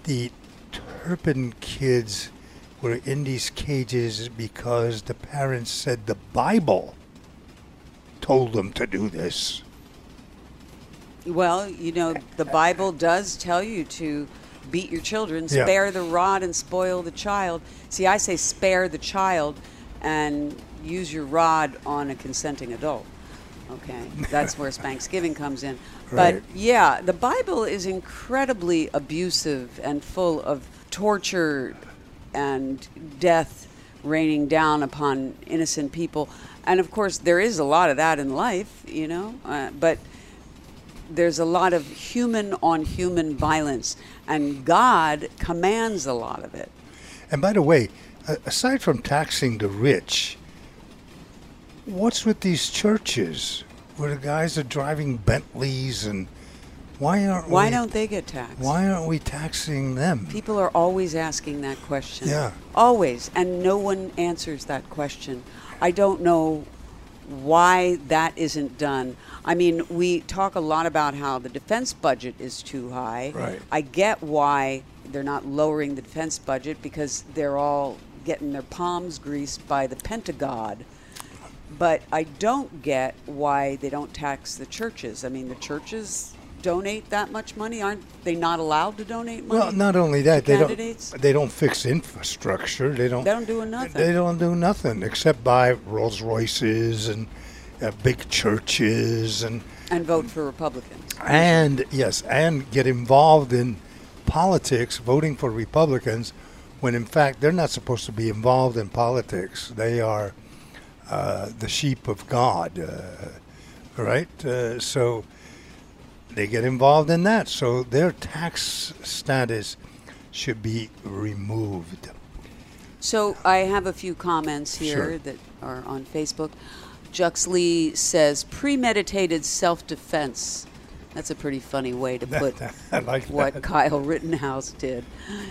the Turpin kids were in these cages because the parents said the Bible told them to do this. Well, you know, the Bible does tell you to beat your children, Yeah. spare the rod and spoil the child. See, I say spare the child and use your rod on a consenting adult. Okay, that's where Thanksgiving comes in. Right. But yeah, the Bible is incredibly abusive and full of torture and death raining down upon innocent people. And of course, there is a lot of that in life, you know, uh, but there's a lot of human on human violence, and God commands a lot of it. And by the way, aside from taxing the rich, what's with these churches where the guys are driving Bentleys and why aren't Why we, don't they get taxed? why aren't we taxing them? People are always asking that question. Yeah. Always. And no one answers that question. I don't know why that isn't done. I mean, we talk a lot about how the defense budget is too high. Right. I get why they're not lowering the defense budget because they're all getting their palms greased by the Pentagon. But I don't get why they don't tax the churches. I mean, the churches donate that much money. Aren't they not allowed to donate money? Well, not only that, they don't candidates? they don't fix infrastructure. They don't They don't do nothing. They don't do nothing except buy Rolls Royces and uh, big churches and and vote for Republicans. and yes, and get involved in politics, voting for Republicans, when in fact they're not supposed to be involved in politics. They are uh, the sheep of God, uh, right? Uh, so they get involved in that. So their tax status should be removed. So I have a few comments here Sure. that are on Facebook. Juxley says premeditated self-defense. That's a pretty funny way to put like what that. Kyle Rittenhouse did.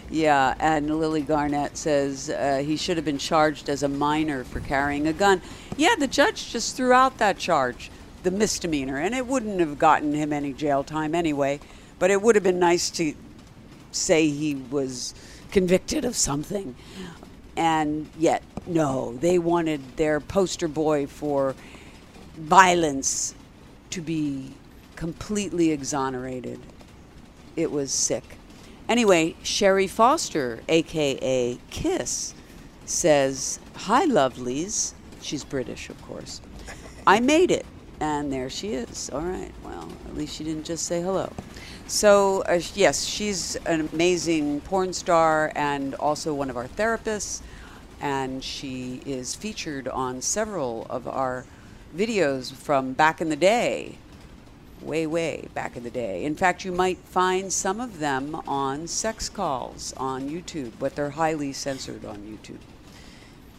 Yeah, and Lily Garnett says uh, he should have been charged as a minor for carrying a gun. Yeah, the judge just threw out that charge, the misdemeanor, and it wouldn't have gotten him any jail time anyway. But it would have been nice to say he was convicted of something. And yet, no, they wanted their poster boy for violence to be completely exonerated. It was sick. Anyway, Sherry Foster, aka Kiss, says, Hi, lovelies. She's British, of course. I made it. And there she is. All right. Well, at least she didn't just say hello. So, uh, yes, she's an amazing porn star and also one of our therapists. And she is featured on several of our videos from back in the day way, way back in the day. In fact, you might find some of them on sex calls on YouTube, but they're highly censored on YouTube.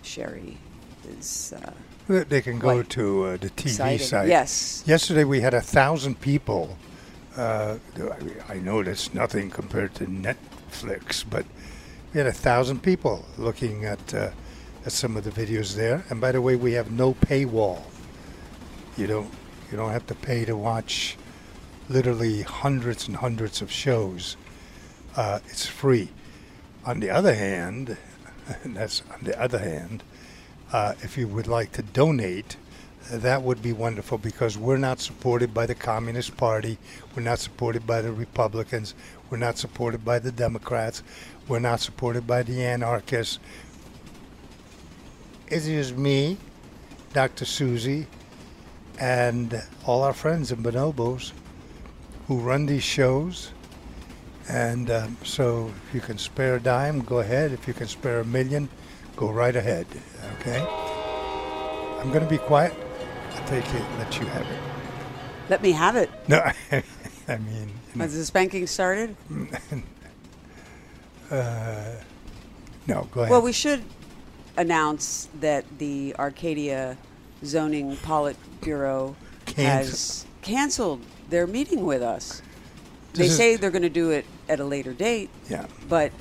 Sherry is. Uh, They can go Quite to uh, the TV exciting. site. Yes. Yesterday we had a thousand people. Uh, I know that's nothing compared to Netflix, but we had a thousand people looking at uh, at some of the videos there. And by the way, we have no paywall. You don't you don't have to pay to watch literally hundreds and hundreds of shows. Uh, it's free. On the other hand, and that's on the other hand, uh, if you would like to donate, that would be wonderful because we're not supported by the Communist Party. We're not supported by the Republicans. We're not supported by the Democrats. We're not supported by the anarchists. It is me, Dr. Susie, and all our friends in Bonobos who run these shows. And um, so if you can spare a dime, go ahead. If you can spare a million, go right ahead. Okay? I'm going to be quiet. I'll take it, let you have it. let me have it. No, I mean, Has the spanking started? Uh, no, go ahead. Well, we should announce that the Arcadia Zoning Politburo Cancel- has canceled their meeting with us. They This is- say they're going to do it at a later date, yeah. but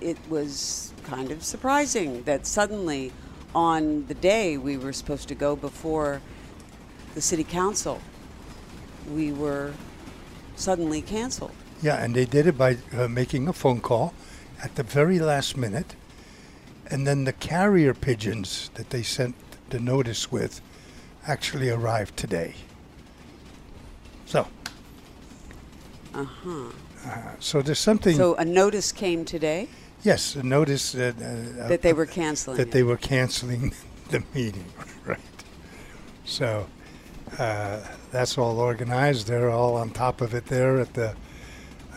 it was kind of surprising that suddenly, on the day we were supposed to go before the city council, we were suddenly canceled. Yeah, and they did it by uh, making a phone call at the very last minute. And then the carrier pigeons that they sent the notice with actually arrived today. So, Uh huh. uh, so there's something. So a notice came today yes, notice that, uh, that they were canceling. that it. they were canceling the meeting, right? So uh, that's all organized. They're all on top of it there at the.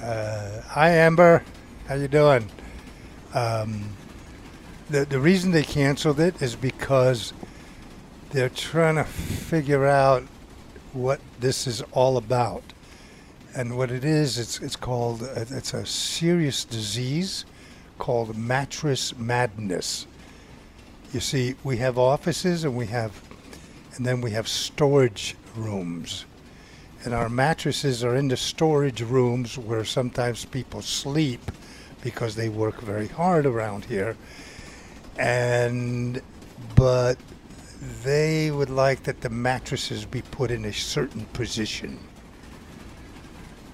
Uh, hi, Amber. How you doing? Um, the the reason they canceled it is because they're trying to figure out what this is all about. And what it is, it's it's called it's a serious disease called mattress madness. You see, we have offices and we have, and then we have storage rooms. And our mattresses are in the storage rooms where sometimes people sleep because they work very hard around here. And, but they would like that the mattresses be put in a certain position.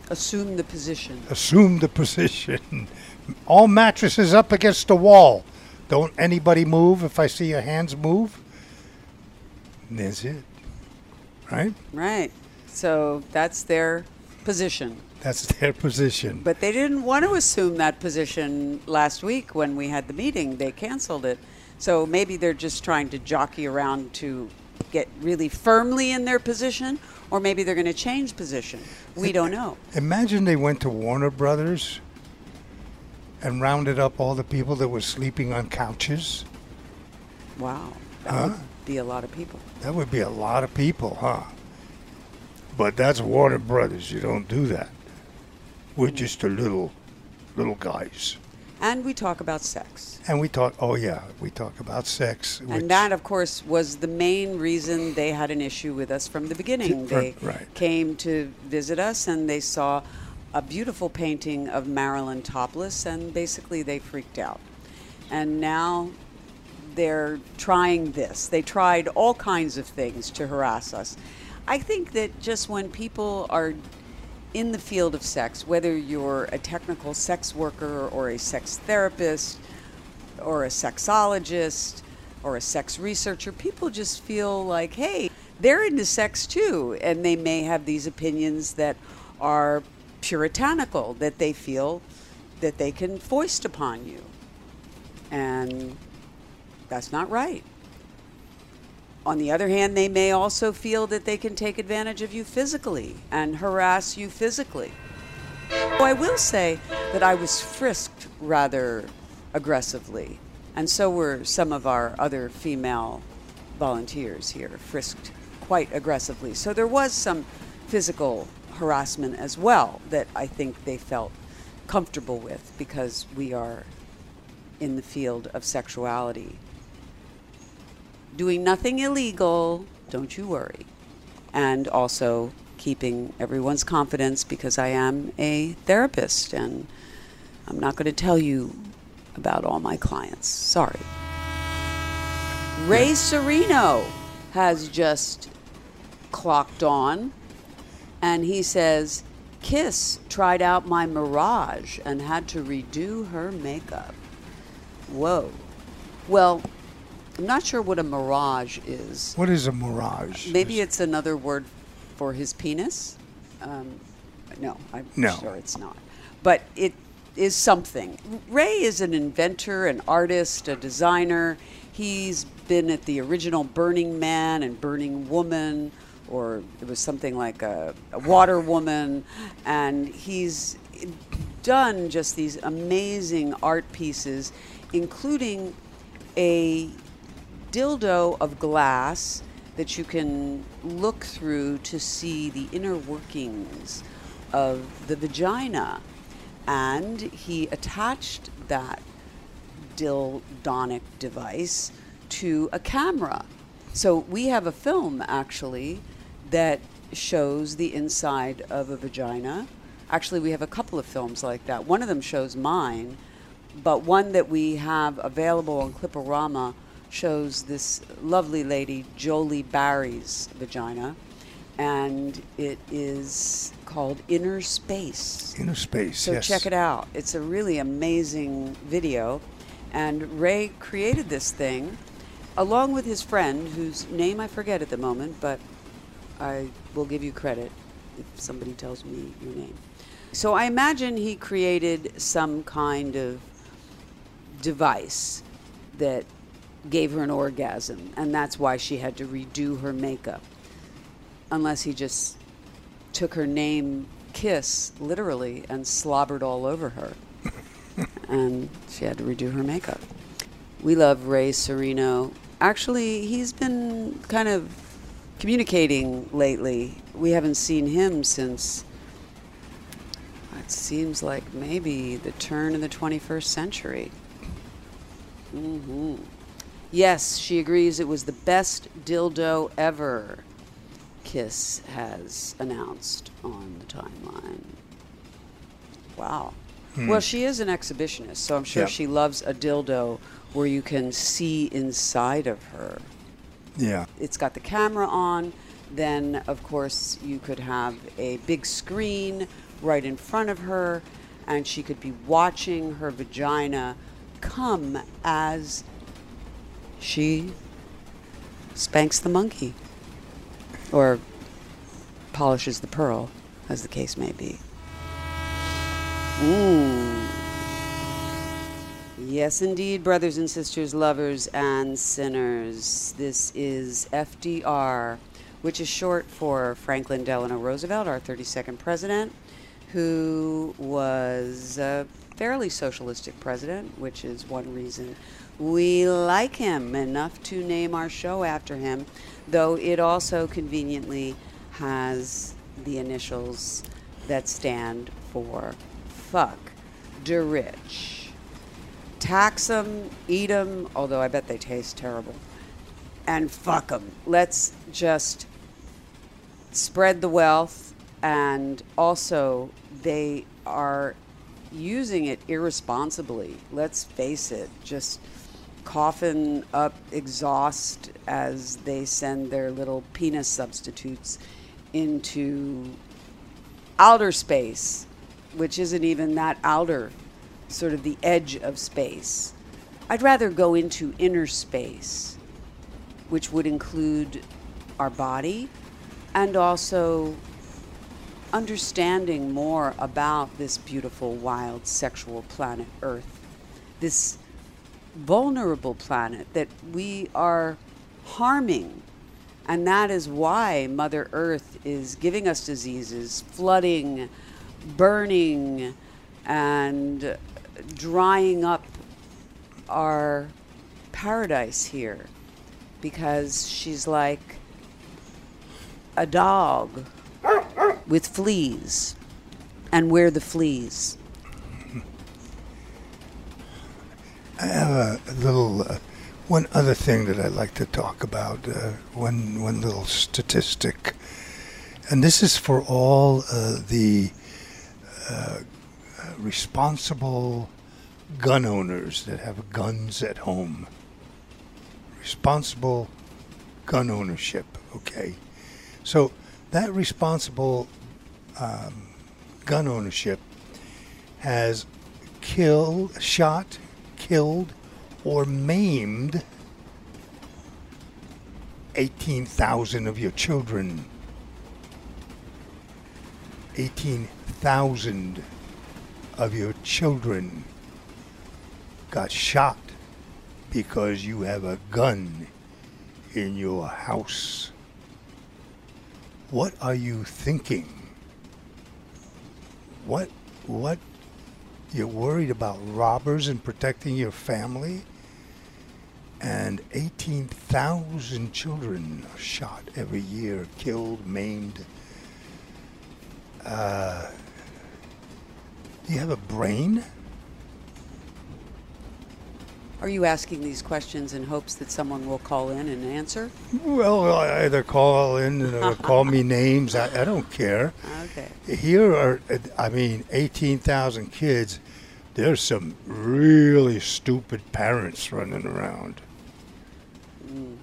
assume the position. Assume the position. All mattresses up against the wall. Don't anybody move if I see your hands move. That's it. Right? Right. So that's their position. That's their position. But they didn't want to assume that position last week when we had the meeting. They canceled it. So maybe they're just trying to jockey around to get really firmly in their position, or maybe they're going to change position. We don't know. Imagine they went to Warner Brothers and rounded up all the people that were sleeping on couches. Wow. That Huh? would be a lot of people. That would be a lot of people, huh? But that's Warner Brothers. You don't do that. We're mm. just a little, little guys. And we talk about sex. And we talk. Oh yeah, we talk about sex. And that, of course, was the main reason they had an issue with us from the beginning. They right. came to visit us and they saw a beautiful painting of Marilyn topless, and basically they freaked out. And now they're trying this. They tried all kinds of things to harass us. I think that just when people are in the field of sex, whether you're a technical sex worker or a sex therapist or a sexologist or a sex researcher, people just feel like, hey, they're into sex too. And they may have these opinions that are puritanical, that they feel that they can foist upon you. And that's not right. On the other hand, they may also feel that they can take advantage of you physically and harass you physically. I will say that I was frisked rather aggressively, and so were some of our other female volunteers here, frisked quite aggressively. So there was some physical harassment as well that I think they felt comfortable with because we are in the field of sexuality. Doing nothing illegal, don't you worry. And also keeping everyone's confidence because I am a therapist and I'm not going to tell you about all my clients. Sorry. Ray Sereno has just clocked on and he says, Kiss tried out my Mirage and had to redo her makeup. Whoa. Well, I'm not sure what a Mirage is. What is a mirage? Maybe it's another word for his penis. Um, no, I'm No. sure it's not. But it is something. Ray is an inventor, an artist, a designer. He's been at the original Burning Man and Burning Woman, or it was something like a, a Water Woman, and he's done just these amazing art pieces, including a dildo of glass that you can look through to see the inner workings of the vagina. And he attached that dildonic device to a camera. So we have a film actually that shows the inside of a vagina. Actually, we have a couple of films like that. One of them shows mine, but one that we have available on Cliporama shows this lovely lady, Jolie Barry's vagina, and it is called Inner Space. Inner space. So yes. check it out. It's a really amazing video. And Ray created this thing along with his friend, whose name I forget at the moment, but I will give you credit if somebody tells me your name. So I imagine he created some kind of device that gave her an orgasm, and that's why she had to redo her makeup. Unless he just took her name Kiss literally and slobbered all over her. and she had to redo her makeup. We love Ray Sereno. Actually, he's been kind of communicating lately. We haven't seen him since it seems like maybe the turn of the 21st century. hmm Yes, she agrees it was the best dildo ever. Kiss has announced on the timeline. Wow. Well, she is an exhibitionist, so I'm sure Yeah. she loves a dildo where you can see inside of her. Yeah. It's got the camera on. Then, of course, you could have a big screen right in front of her, and she could be watching her vagina come as she spanks the monkey or polishes the pearl, as the case may be. Ooh. Yes, indeed, brothers and sisters, lovers and sinners. This is FDR, which is short for Franklin Delano Roosevelt, our 32nd president, who was a fairly socialistic president, which is one reason we like him enough to name our show after him, though it also conveniently has the initials that stand for fuck de rich tax them, eat them, although I bet they taste terrible, and fuck them. Let's just spread the wealth, and also they are using it irresponsibly. Let's face it, just coughing up exhaust as they send their little penis substitutes into outer space, which isn't even that outer, sort of the edge of space. I'd rather go into inner space, which would include our body and also understanding more about this beautiful, wild, sexual planet Earth. This vulnerable planet that we are harming. And that is why Mother Earth is giving us diseases, flooding, burning, and drying up our paradise here. Because she's like a dog with fleas. And where the fleas? I have a little, uh, one other thing that I'd like to talk about. Uh, one one little statistic, and this is for all uh, the uh, responsible gun owners that have guns at home. Responsible gun ownership. Okay, so that responsible um, gun ownership has killed, shot, killed, or maimed 18,000 of your children. 18,000 of your children got shot because you have a gun in your house. What are you thinking? What what you're worried about robbers and protecting your family? And 18,000 children are shot every year, killed, maimed. Uh, do you have a brain? Are you asking these questions in hopes that someone will call in and answer? Well, I either call in or uh, call me names. I, I don't care. Okay. Here are, uh, I mean, 18,000 kids. There's some really stupid parents running around. Hmm.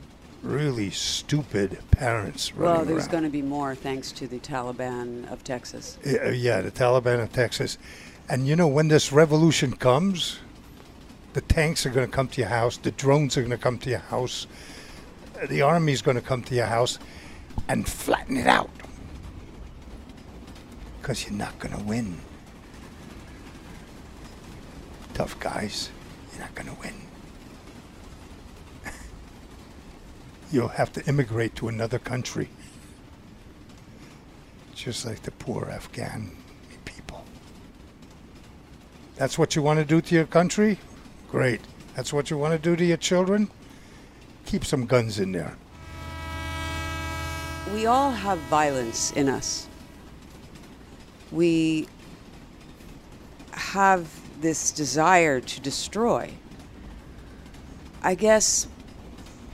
Really stupid parents running around. Well, there's around. going to be more thanks to the Taliban of Texas. Yeah, uh, yeah, the Taliban of Texas. And you know, when this revolution comes, the tanks are going to come to your house, the drones are going to come to your house, the army is going to come to your house and flatten it out. Because you're not going to win. Tough guys, you're not going to win. You'll have to immigrate to another country. Just like the poor Afghan. That's what you want to do to your country? Great. That's what you want to do to your children? Keep some guns in there. We all have violence in us. We have this desire to destroy. I guess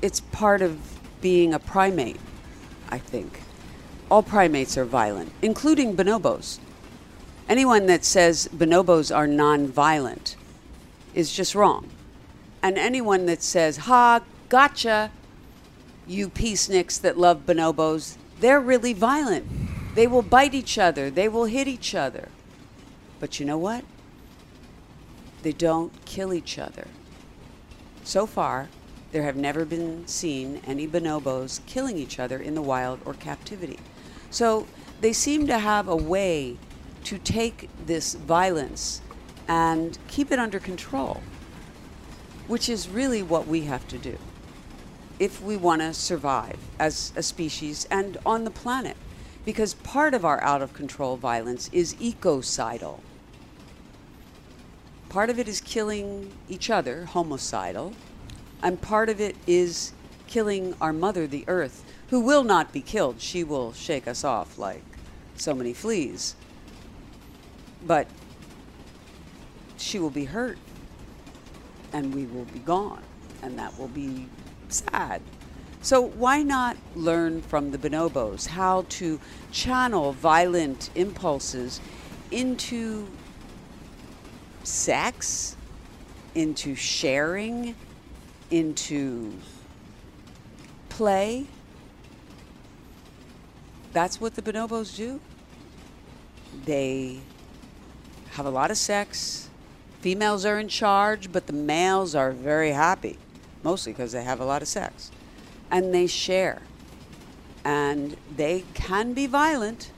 it's part of being a primate, I think. All primates are violent, including bonobos. Anyone that says bonobos are non-violent is just wrong. And anyone that says, ha, gotcha, you peaceniks that love bonobos, they're really violent. They will bite each other, they will hit each other. But you know what? They don't kill each other. So far, there have never been seen any bonobos killing each other in the wild or captivity. So they seem to have a way to take this violence and keep it under control, which is really what we have to do if we want to survive as a species and on the planet. Because part of our out of control violence is ecocidal. Part of it is killing each other, homicidal, and part of it is killing our mother, the earth, who will not be killed. She will shake us off like so many fleas. But she will be hurt, and we will be gone, and that will be sad. So, why not learn from the bonobos how to channel violent impulses into sex, into sharing, into play? That's what the bonobos do. They have a lot of sex. Females are in charge, but the males are very happy, mostly because they have a lot of sex. And they share. And they can be violent,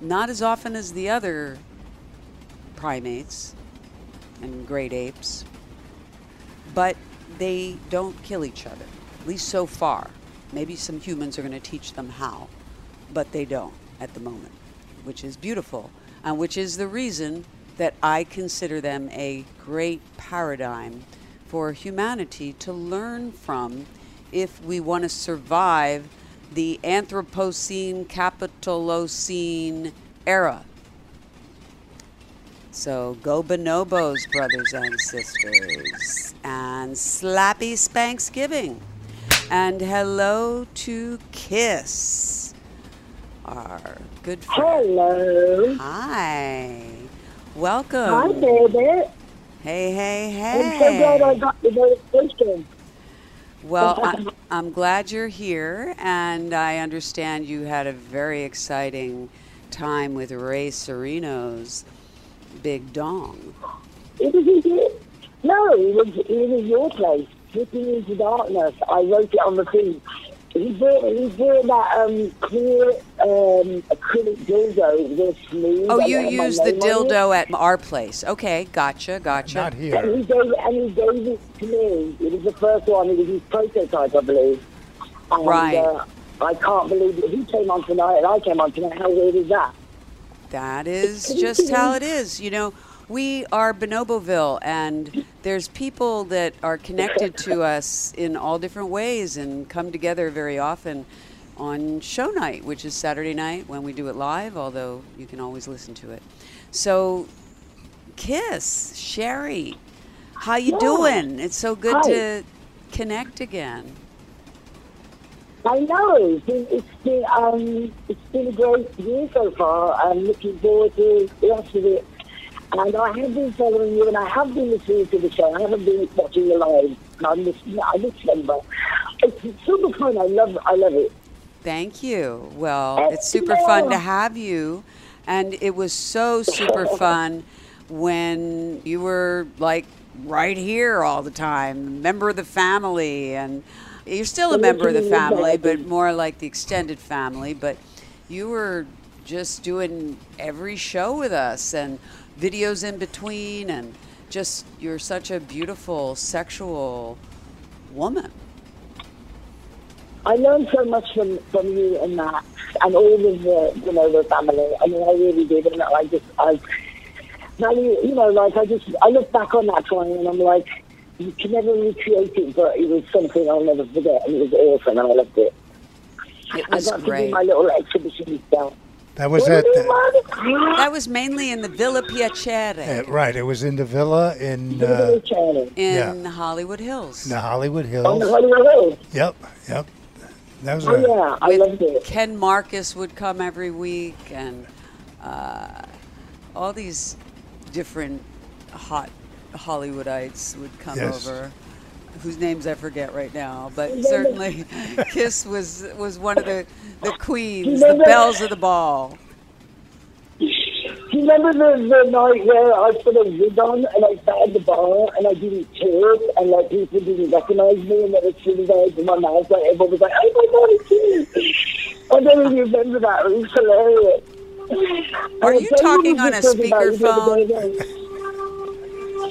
not as often as the other primates and great apes, but they don't kill each other, at least so far. Maybe some humans are going to teach them how, but they don't at the moment, which is beautiful, and which is the reason that I consider them a great paradigm for humanity to learn from if we want to survive the Anthropocene Capitalocene era. So go bonobos, brothers and sisters, and slappy Spanksgiving. And hello to Kiss, our good friend. Hello. Hi. Welcome. Hi, baby. Hey, hey, I'm so glad I got the notification. Well, I, I'm glad you're here, and I understand you had a very exciting time with Ray Sereno's Big Dong. It was your, no, it was, it was your place. Slipping into darkness. I wrote it on the thing. He bought, he bought that um, clear um, acrylic dildo with smooth. Oh, you it used the name on it. dildo at our place. Okay, gotcha, gotcha. Not And here. he gave and he gave it to me. It was the first one. It was his prototype, I believe. And, Right. Uh, I can't believe it. He came on tonight, and I came on tonight. How weird is that? That is just how it is. You know, we are Bonoboville, and there's people that are connected to us in all different ways and come together very often on show night, which is Saturday night when we do it live, although you can always listen to it. So, Kiss, Sherry, how you Yeah. doing? It's so good Hi. to connect again. I know. It's been, it's been, um, it's been a great year so far. I'm looking forward to the rest of it. And I have been following you, and I have been listening to the show. I haven't been watching you live. I'm listening. I listen, but it's super fun. I love. I love it. Thank you. Well, it's super fun to have you. And it was so super fun when you were like right here all the time, member of the family. And you're still a member of the family, but more like the extended family. But you were just doing every show with us and videos in between. And just, you're such a beautiful sexual woman. I learned so much from, from you and Max and all of the, you know, the family. I mean, I really did. And I just, I, value, you know, like I just, I look back on that time and I'm like, you can never recreate it, but it was something I'll never forget. And it was awesome and I loved it. It I was got to do great. my little exhibition stuff. That was at the, That was mainly in the Villa Piacere uh, right. It was in the villa in Uh, in yeah. Hollywood Hills. in the Hollywood on the Hills. Hollywood Hills. Yep, yep. That was Oh, a, yeah, I loved it. Ken Marcus would come every week, and uh, all these different hot Hollywoodites would come Yes. over, whose names I forget right now. But certainly, Kiss was was one of the the queens, the belles of the ball. Do you remember the, the night where I put a wig on and I sat at the bar and I didn't talk and like people didn't recognize me and then as soon as I opened my mouth, like everyone was like, "Oh my god, it's you!" I don't even remember that. It was hilarious. Are you talking on a this story about you the other speakerphone?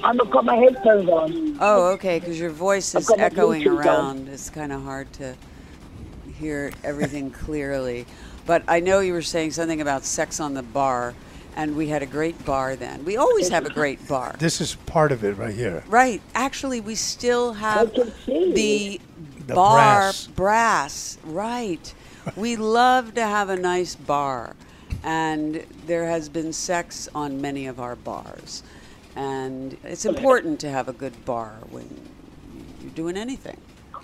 Day again. I've got my headphones on. Oh, okay, because your voice is got echoing Bluetooth on. around. It's kind of hard to hear everything clearly. But I know you were saying something about sex on the bar, and we had a great bar then. We always have a great bar. this is part of it right here. Right. Actually, we still have the, The bar brass. brass. Right. we love to have a nice bar, and there has been sex on many of our bars, and it's important to have a good bar when you're doing anything.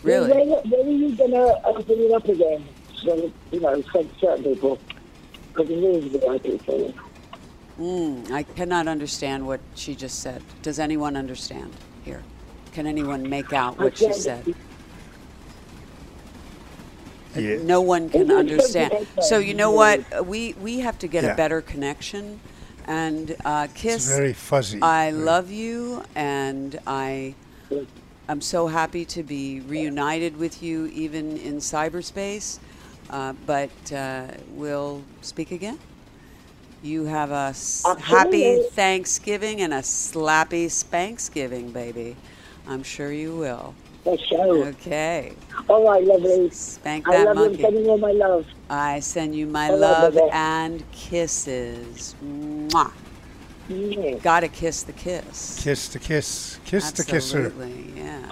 Really. When, when are you going to open it up again? So, you know, for certain people. Because it is the right people. Mm, I cannot understand what she just said. Does anyone understand here? Can anyone make out what she said? Yeah. No one can understand. So you know what? Uh, We we have to get Yeah. a better connection. And uh, Kiss, It's very fuzzy. I Very- love you, and I I'm so happy to be reunited with you, even in cyberspace. Uh, but uh, we'll speak again. You have a s- happy Thanksgiving and a slappy Spanksgiving, baby. I'm sure you will. For sure. Okay. All right, lovely. Spank I that love you. I'm monkey. sending you my love. I send you my I love love and kisses. Mwah. Yeah. Gotta kiss the kiss. Kiss the kiss. Kiss the kisser. Absolutely, yeah.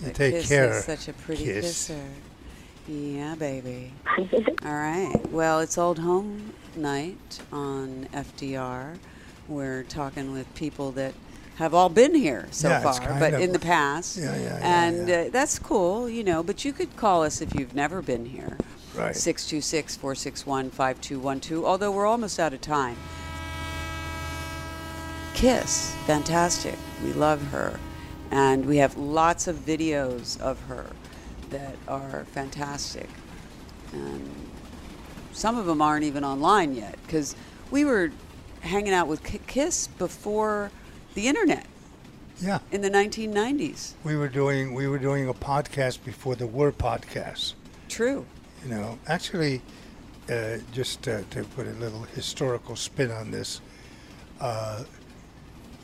You The take kiss care. Is such a pretty Kiss. kisser. Yeah, baby. All right. Well, it's Old Home Night on FDR. We're talking with people that have all been here so Yeah, far, but in the past. Yeah, yeah, yeah, And. Uh, that's cool, you know, but you could call us if you've never been here. Right. 626 461 5212, although we're almost out of time. Kiss, fantastic. We love her. And we have lots of videos of her that are fantastic. And some of them aren't even online yet because we were hanging out with Kiss before the internet Yeah. in the 1990s. We were doing we were doing a podcast before there were podcasts. True. You know, actually, uh, just uh, to put a little historical spin on this, uh,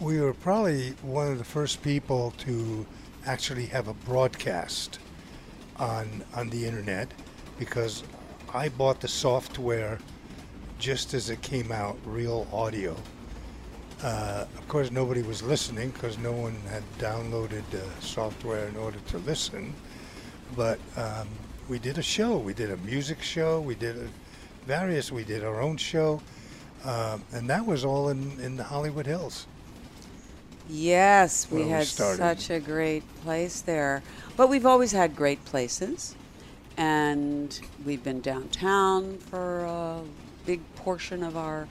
we were probably one of the first people to actually have a broadcast on on the internet because I bought the software just as it came out, real audio. Uh, of course, nobody was listening because no one had downloaded uh, software in order to listen. But um, we did a show. We did a music show. We did a, various. We did our own show, um, and that was all in, in the Hollywood Hills. Yes, we Where we had such a great place there. But we've always had great places. And we've been downtown for a big portion of our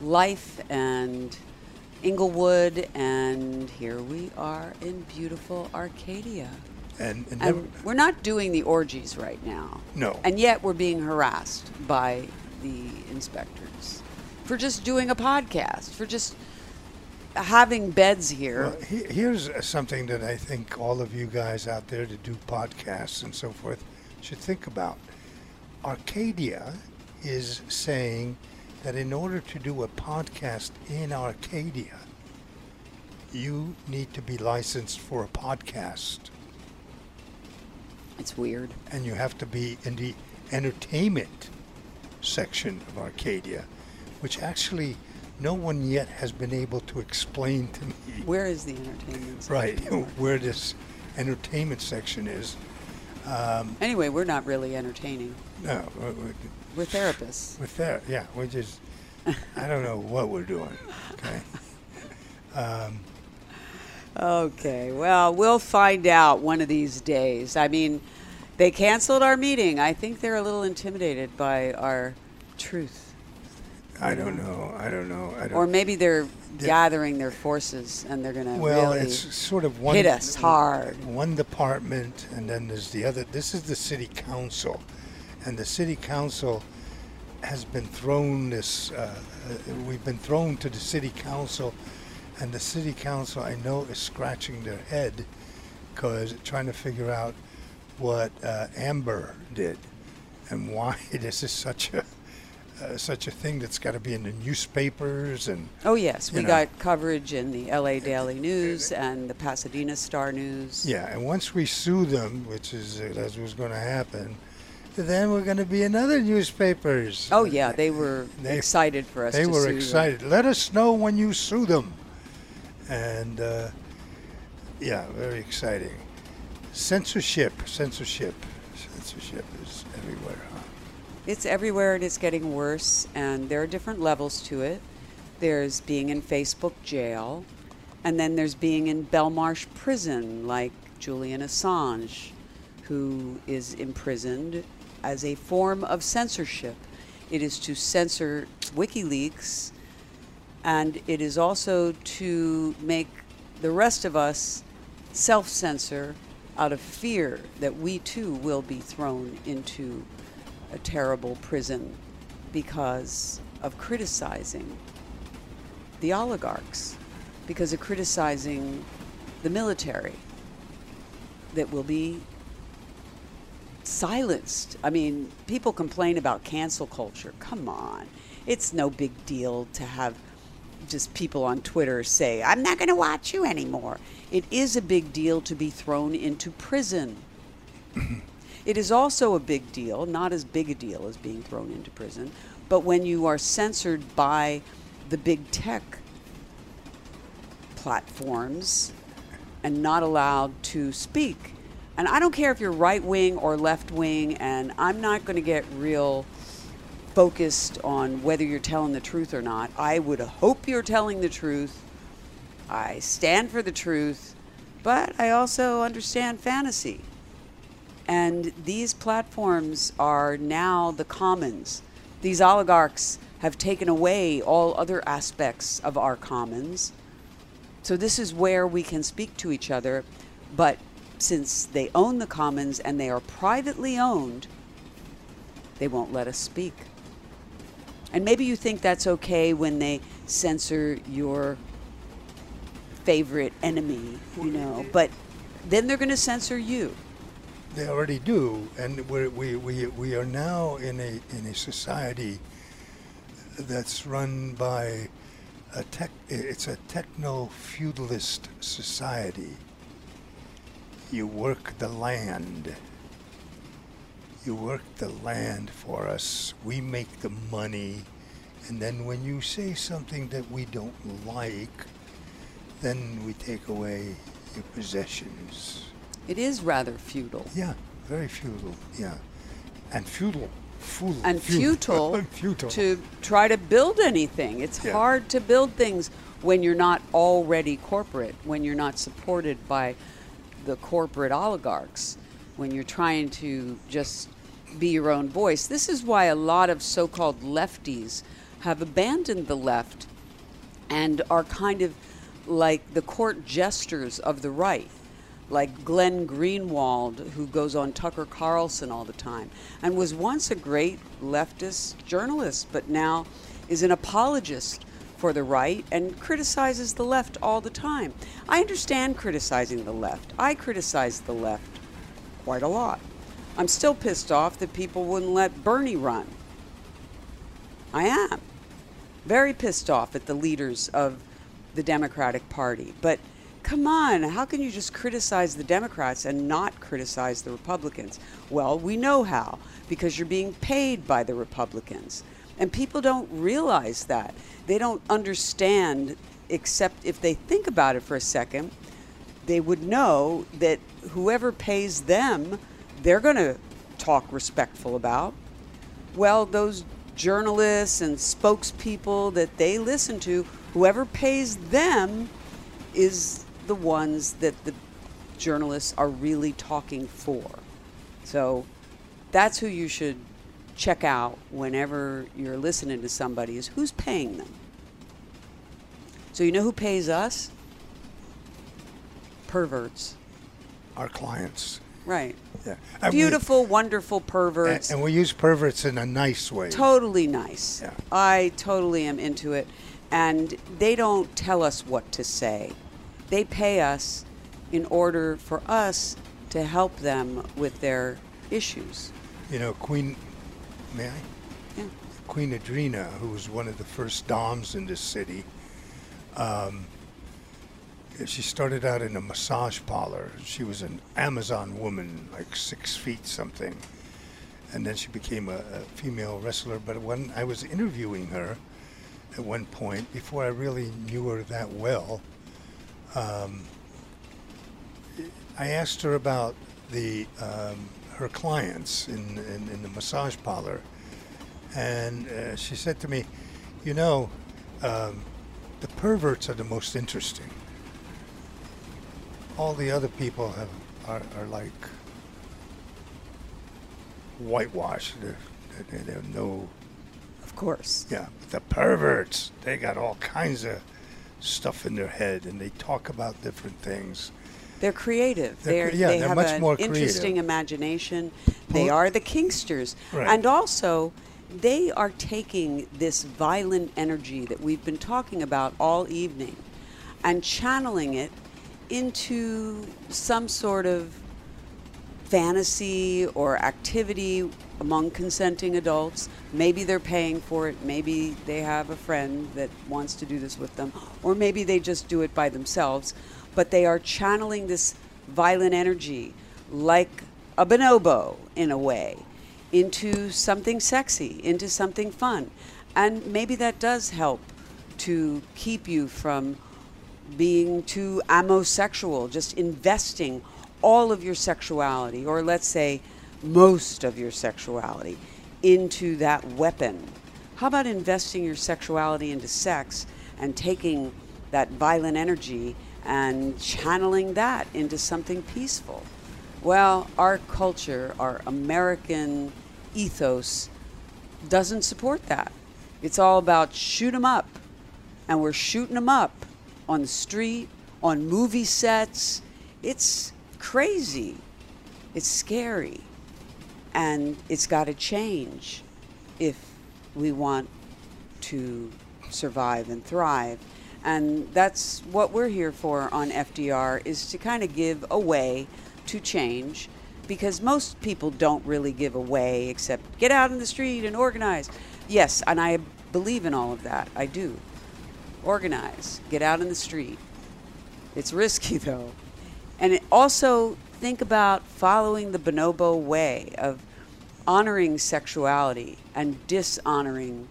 life and Inglewood. And here we are in beautiful Arcadia. And, and never, we're not doing the orgies right now. No. And yet we're being harassed by the inspectors for just doing a podcast, for just having beds here. Well, he- here's something that I think all of you guys out there to do podcasts and so forth should think about. Arcadia is saying that in order to do a podcast in Arcadia, you need to be licensed for a podcast It's weird. and you have to be in the entertainment section of Arcadia, which actually no one yet has been able to explain to me. Where is the entertainment? section? Right, where this entertainment section is. Um, Anyway, we're not really entertaining. no, we- we- We're therapists. We're that, yeah, we're just, I don't know what we're doing. Okay. Um, Okay, well, we'll find out one of these days. I mean, they canceled our meeting. I think they're a little intimidated by our truth. I don't know. I don't know. I don't. Or maybe they're gathering their forces and they're going to well, really it's sort of one hit us hard. One department, and then there's the other. This is the city council, and the city council has been thrown this. Uh, uh, we've been thrown to the city council, and the city council I know is scratching their head because trying to figure out what uh, Amber did and why this is such a uh, such a thing that's got to be in the newspapers and Oh, yes. We know. got coverage in the LA Daily News and the Pasadena Star News. Yeah, and once we sue them, which is uh, that's what's going to happen, then we're going to be in other newspapers. Oh, yeah. They were They- excited for us They to were sue them. excited. Let us know when you sue them. And uh, yeah, very exciting. Censorship, censorship, censorship is everywhere. Huh? It's everywhere and it's getting worse, and there are different levels to it. There's being in Facebook jail, and then there's being in Belmarsh prison, like Julian Assange, who is imprisoned as a form of censorship. It is to censor WikiLeaks, and it is also to make the rest of us self censor out of fear that we too will be thrown into a terrible prison because of criticizing the oligarchs, because of criticizing the military that will be silenced. I mean, people complain about cancel culture. Come on. It's no big deal to have just people on Twitter say, I'm not going to watch you anymore. It is a big deal to be thrown into prison. It is also a big deal, not as big a deal as being thrown into prison, but when you are censored by the big tech platforms and not allowed to speak. And I don't care if you're right wing or left wing, and I'm not going to get real focused on whether you're telling the truth or not. I would hope you're telling the truth. I stand for the truth, but I also understand fantasy. And these platforms are now the commons. These oligarchs have taken away all other aspects of our commons. So this is where we can speak to each other. But since they own the commons and they are privately owned, they won't let us speak. And maybe you think that's okay when they censor your favorite enemy, you know, but then they're going to censor you. They already do, and we're, we we we are now in a in a society that's run by a tech. It's a techno feudalist society. You work the land. You work the land for us. We make the money, and then when you say something that we don't like, then we take away your possessions. It is rather feudal. Yeah, very feudal. Yeah, and feudal, feudal, and futile, futile. to try to build anything. It's Yeah. hard to build things when you're not already corporate, when you're not supported by the corporate oligarchs, when you're trying to just be your own voice. This is why a lot of so called lefties have abandoned the left and are kind of like the court jesters of the right, like Glenn Greenwald, who goes on Tucker Carlson all the time, and was once a great leftist journalist, but now is an apologist for the right and criticizes the left all the time. I understand criticizing the left. I criticize the left quite a lot. I'm still pissed off that people wouldn't let Bernie run. I am very pissed off at the leaders of the Democratic Party. But come on, how can you just criticize the Democrats and not criticize the Republicans? Well, we know how, because you're being paid by the Republicans. And people don't realize that. They don't understand, except if they think about it for a second, they would know that whoever pays them, they're going to talk respectful about. Well, those journalists and spokespeople that they listen to, whoever pays them is the ones that the journalists are really talking for. So that's who you should check out whenever you're listening to somebody is who's paying them. So you know who pays us? Perverts. Our clients. Right. Yeah. And we- Beautiful, wonderful perverts. and, and we use perverts in a nice way. totally nice. Yeah. I totally am into it. And they don't tell us what to say. They pay us in order for us to help them with their issues. You know, Queen. May I? Yeah. Queen Adrena, who was one of the first doms in this city, um, she started out in a massage parlor. She was an Amazon woman, like six feet something. And then she became a, a female wrestler. But when I was interviewing her at one point, before I really knew her that well, um, I asked her about the um, her clients in, in, in the massage parlor, and uh, she said to me, "You know, um, the perverts are the most interesting. All the other people have are, are like whitewashed. They're, they they have no Of course. yeah, but the perverts, they got all kinds of stuff in their head and they talk about different things. They're creative. They're They're, yeah, they they're have much an more interesting creative. imagination. They are the kinksters. Right. And also, they are taking this violent energy that we've been talking about all evening and channeling it into some sort of fantasy or activity among consenting adults. Maybe they're paying for it. Maybe they have a friend that wants to do this with them. Or maybe they just do it by themselves. But they are channeling this violent energy like a bonobo in a way into something sexy, into something fun. And maybe that does help to keep you from being too ammosexual, just investing all of your sexuality, or let's say most of your sexuality, into that weapon? How about investing your sexuality into sex and taking that violent energy and channeling that into something peaceful? Well, our culture, our American ethos, doesn't support that. It's all about shoot 'em up. And we're shooting them up on the street, on movie sets. It's crazy. It's scary. And it's got to change if we want to survive and thrive. And that's what we're here for on FDR is to kind of give a way to change because most people don't really give away except get out in the street and organize. Yes, and I believe in all of that. I do. Organize, get out in the street. It's risky though. And also think about following the bonobo way of honoring sexuality and dishonoring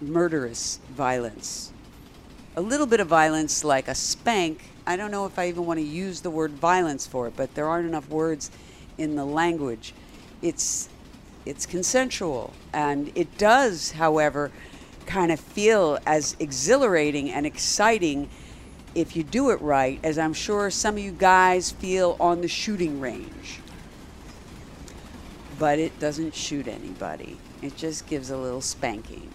murderous violence. A little bit of violence, like a spank, I don't know if I even want to use the word violence for it, but there aren't enough words in the language. It's it's consensual, and it does, however, kind of feel as exhilarating and exciting if you do it right, as I'm sure some of you guys feel on the shooting range. But it doesn't shoot anybody. It just gives a little spanking.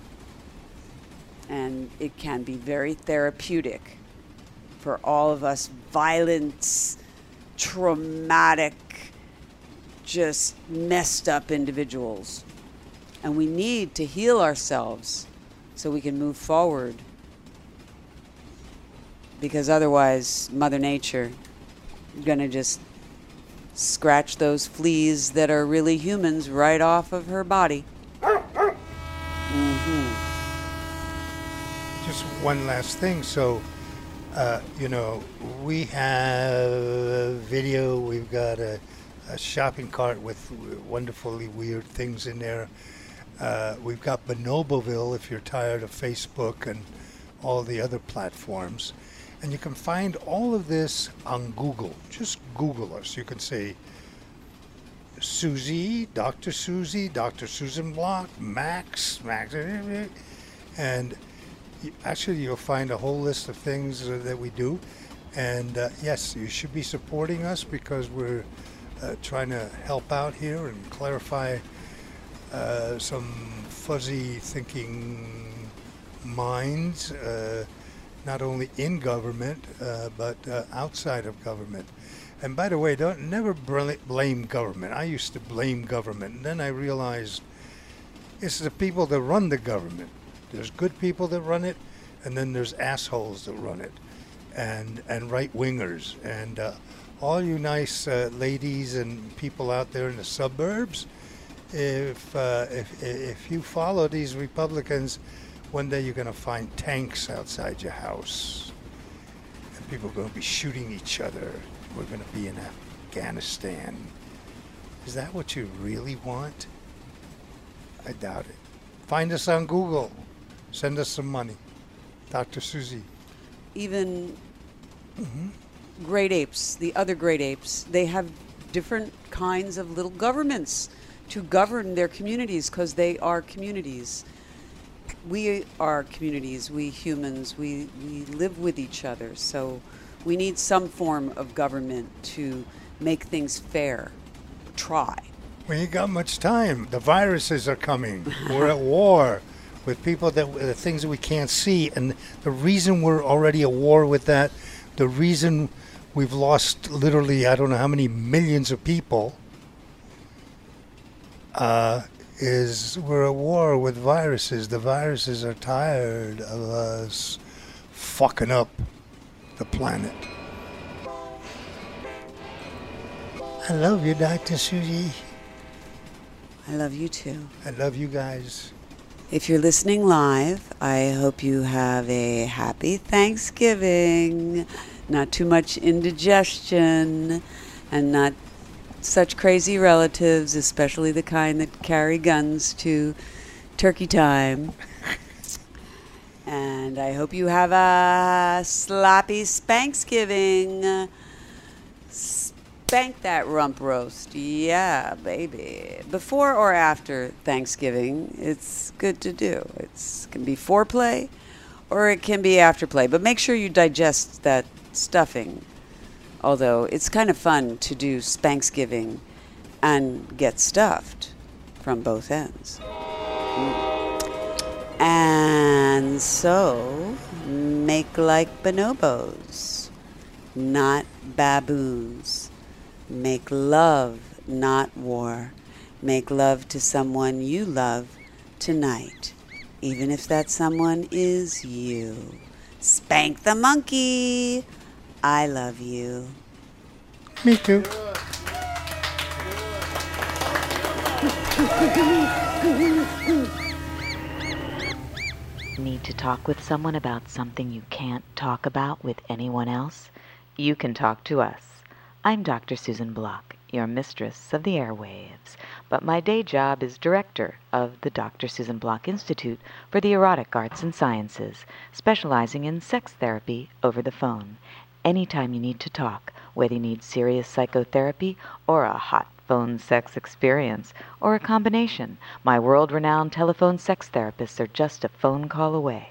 And it can be very therapeutic for all of us violence, traumatic, just messed up individuals. And we need to heal ourselves so we can move forward. Because otherwise, Mother Nature is going to just scratch those fleas that are really humans right off of her body. hmm Just one last thing. So, uh, you know, we have video, we've got a, a shopping cart with wonderfully weird things in there. Uh, we've got Bonoboville if you're tired of Facebook and all the other platforms. And you can find all of this on Google. Just Google us. You can say Susie, Dr. Susie, Dr. Susan Block, Max, Max, and actually you'll find a whole list of things that we do. And uh, yes, you should be supporting us because we're uh, trying to help out here and clarify uh, some fuzzy thinking minds, uh, not only in government uh, but uh, outside of government. And by the way, don't never blame government. I used to blame government, and then I realized it's the people that run the government. There's good people that run it, and then there's assholes that run it, and and right wingers, and uh, all you nice uh, ladies and people out there in the suburbs. If uh, if if you follow these Republicans, one day you're going to find tanks outside your house, and people are going to be shooting each other. We're going to be in Afghanistan. Is that what you really want? I doubt it. Find us on Google. Send us some money. Dr. Susie. even great apes, the other great apes, they have different kinds of little governments to govern their communities because they are communities. We are communities, we humans, we, we live with each other. So we need some form of government to make things fair. Try. We ain't got much time. The viruses are coming. We're at war with people that the things that we can't see, and the reason we're already at war with that, the reason we've lost literally I don't know how many millions of people, uh, is we're at war with viruses. The viruses are tired of us fucking up the planet. I love you, Dr. Susie. I love you too. I love you guys. If you're listening live, I hope you have a happy Thanksgiving. Not too much indigestion and not such crazy relatives, especially the kind that carry guns to turkey time. And I hope you have a slappy Spanksgiving. Spank that rump roast. Yeah, baby. Before or after Thanksgiving, it's good to do. It can be foreplay or it can be afterplay, but make sure you digest that stuffing. Although it's kind of fun to do Spanksgiving and get stuffed from both ends. And so, make like bonobos, not baboons. Make love, not war. Make love to someone you love tonight, even if that someone is you. Spank the monkey. I love you. Me too. Need to talk with someone about something you can't talk about with anyone else? You can talk to us. I'm Dr. Susan Block, your mistress of the airwaves, but my day job is director of the Dr. Susan Block Institute for the Erotic Arts and Sciences, specializing in sex therapy over the phone. Anytime you need to talk, whether you need serious psychotherapy or a hot phone sex experience, or a combination, my world renowned telephone sex therapists are just a phone call away.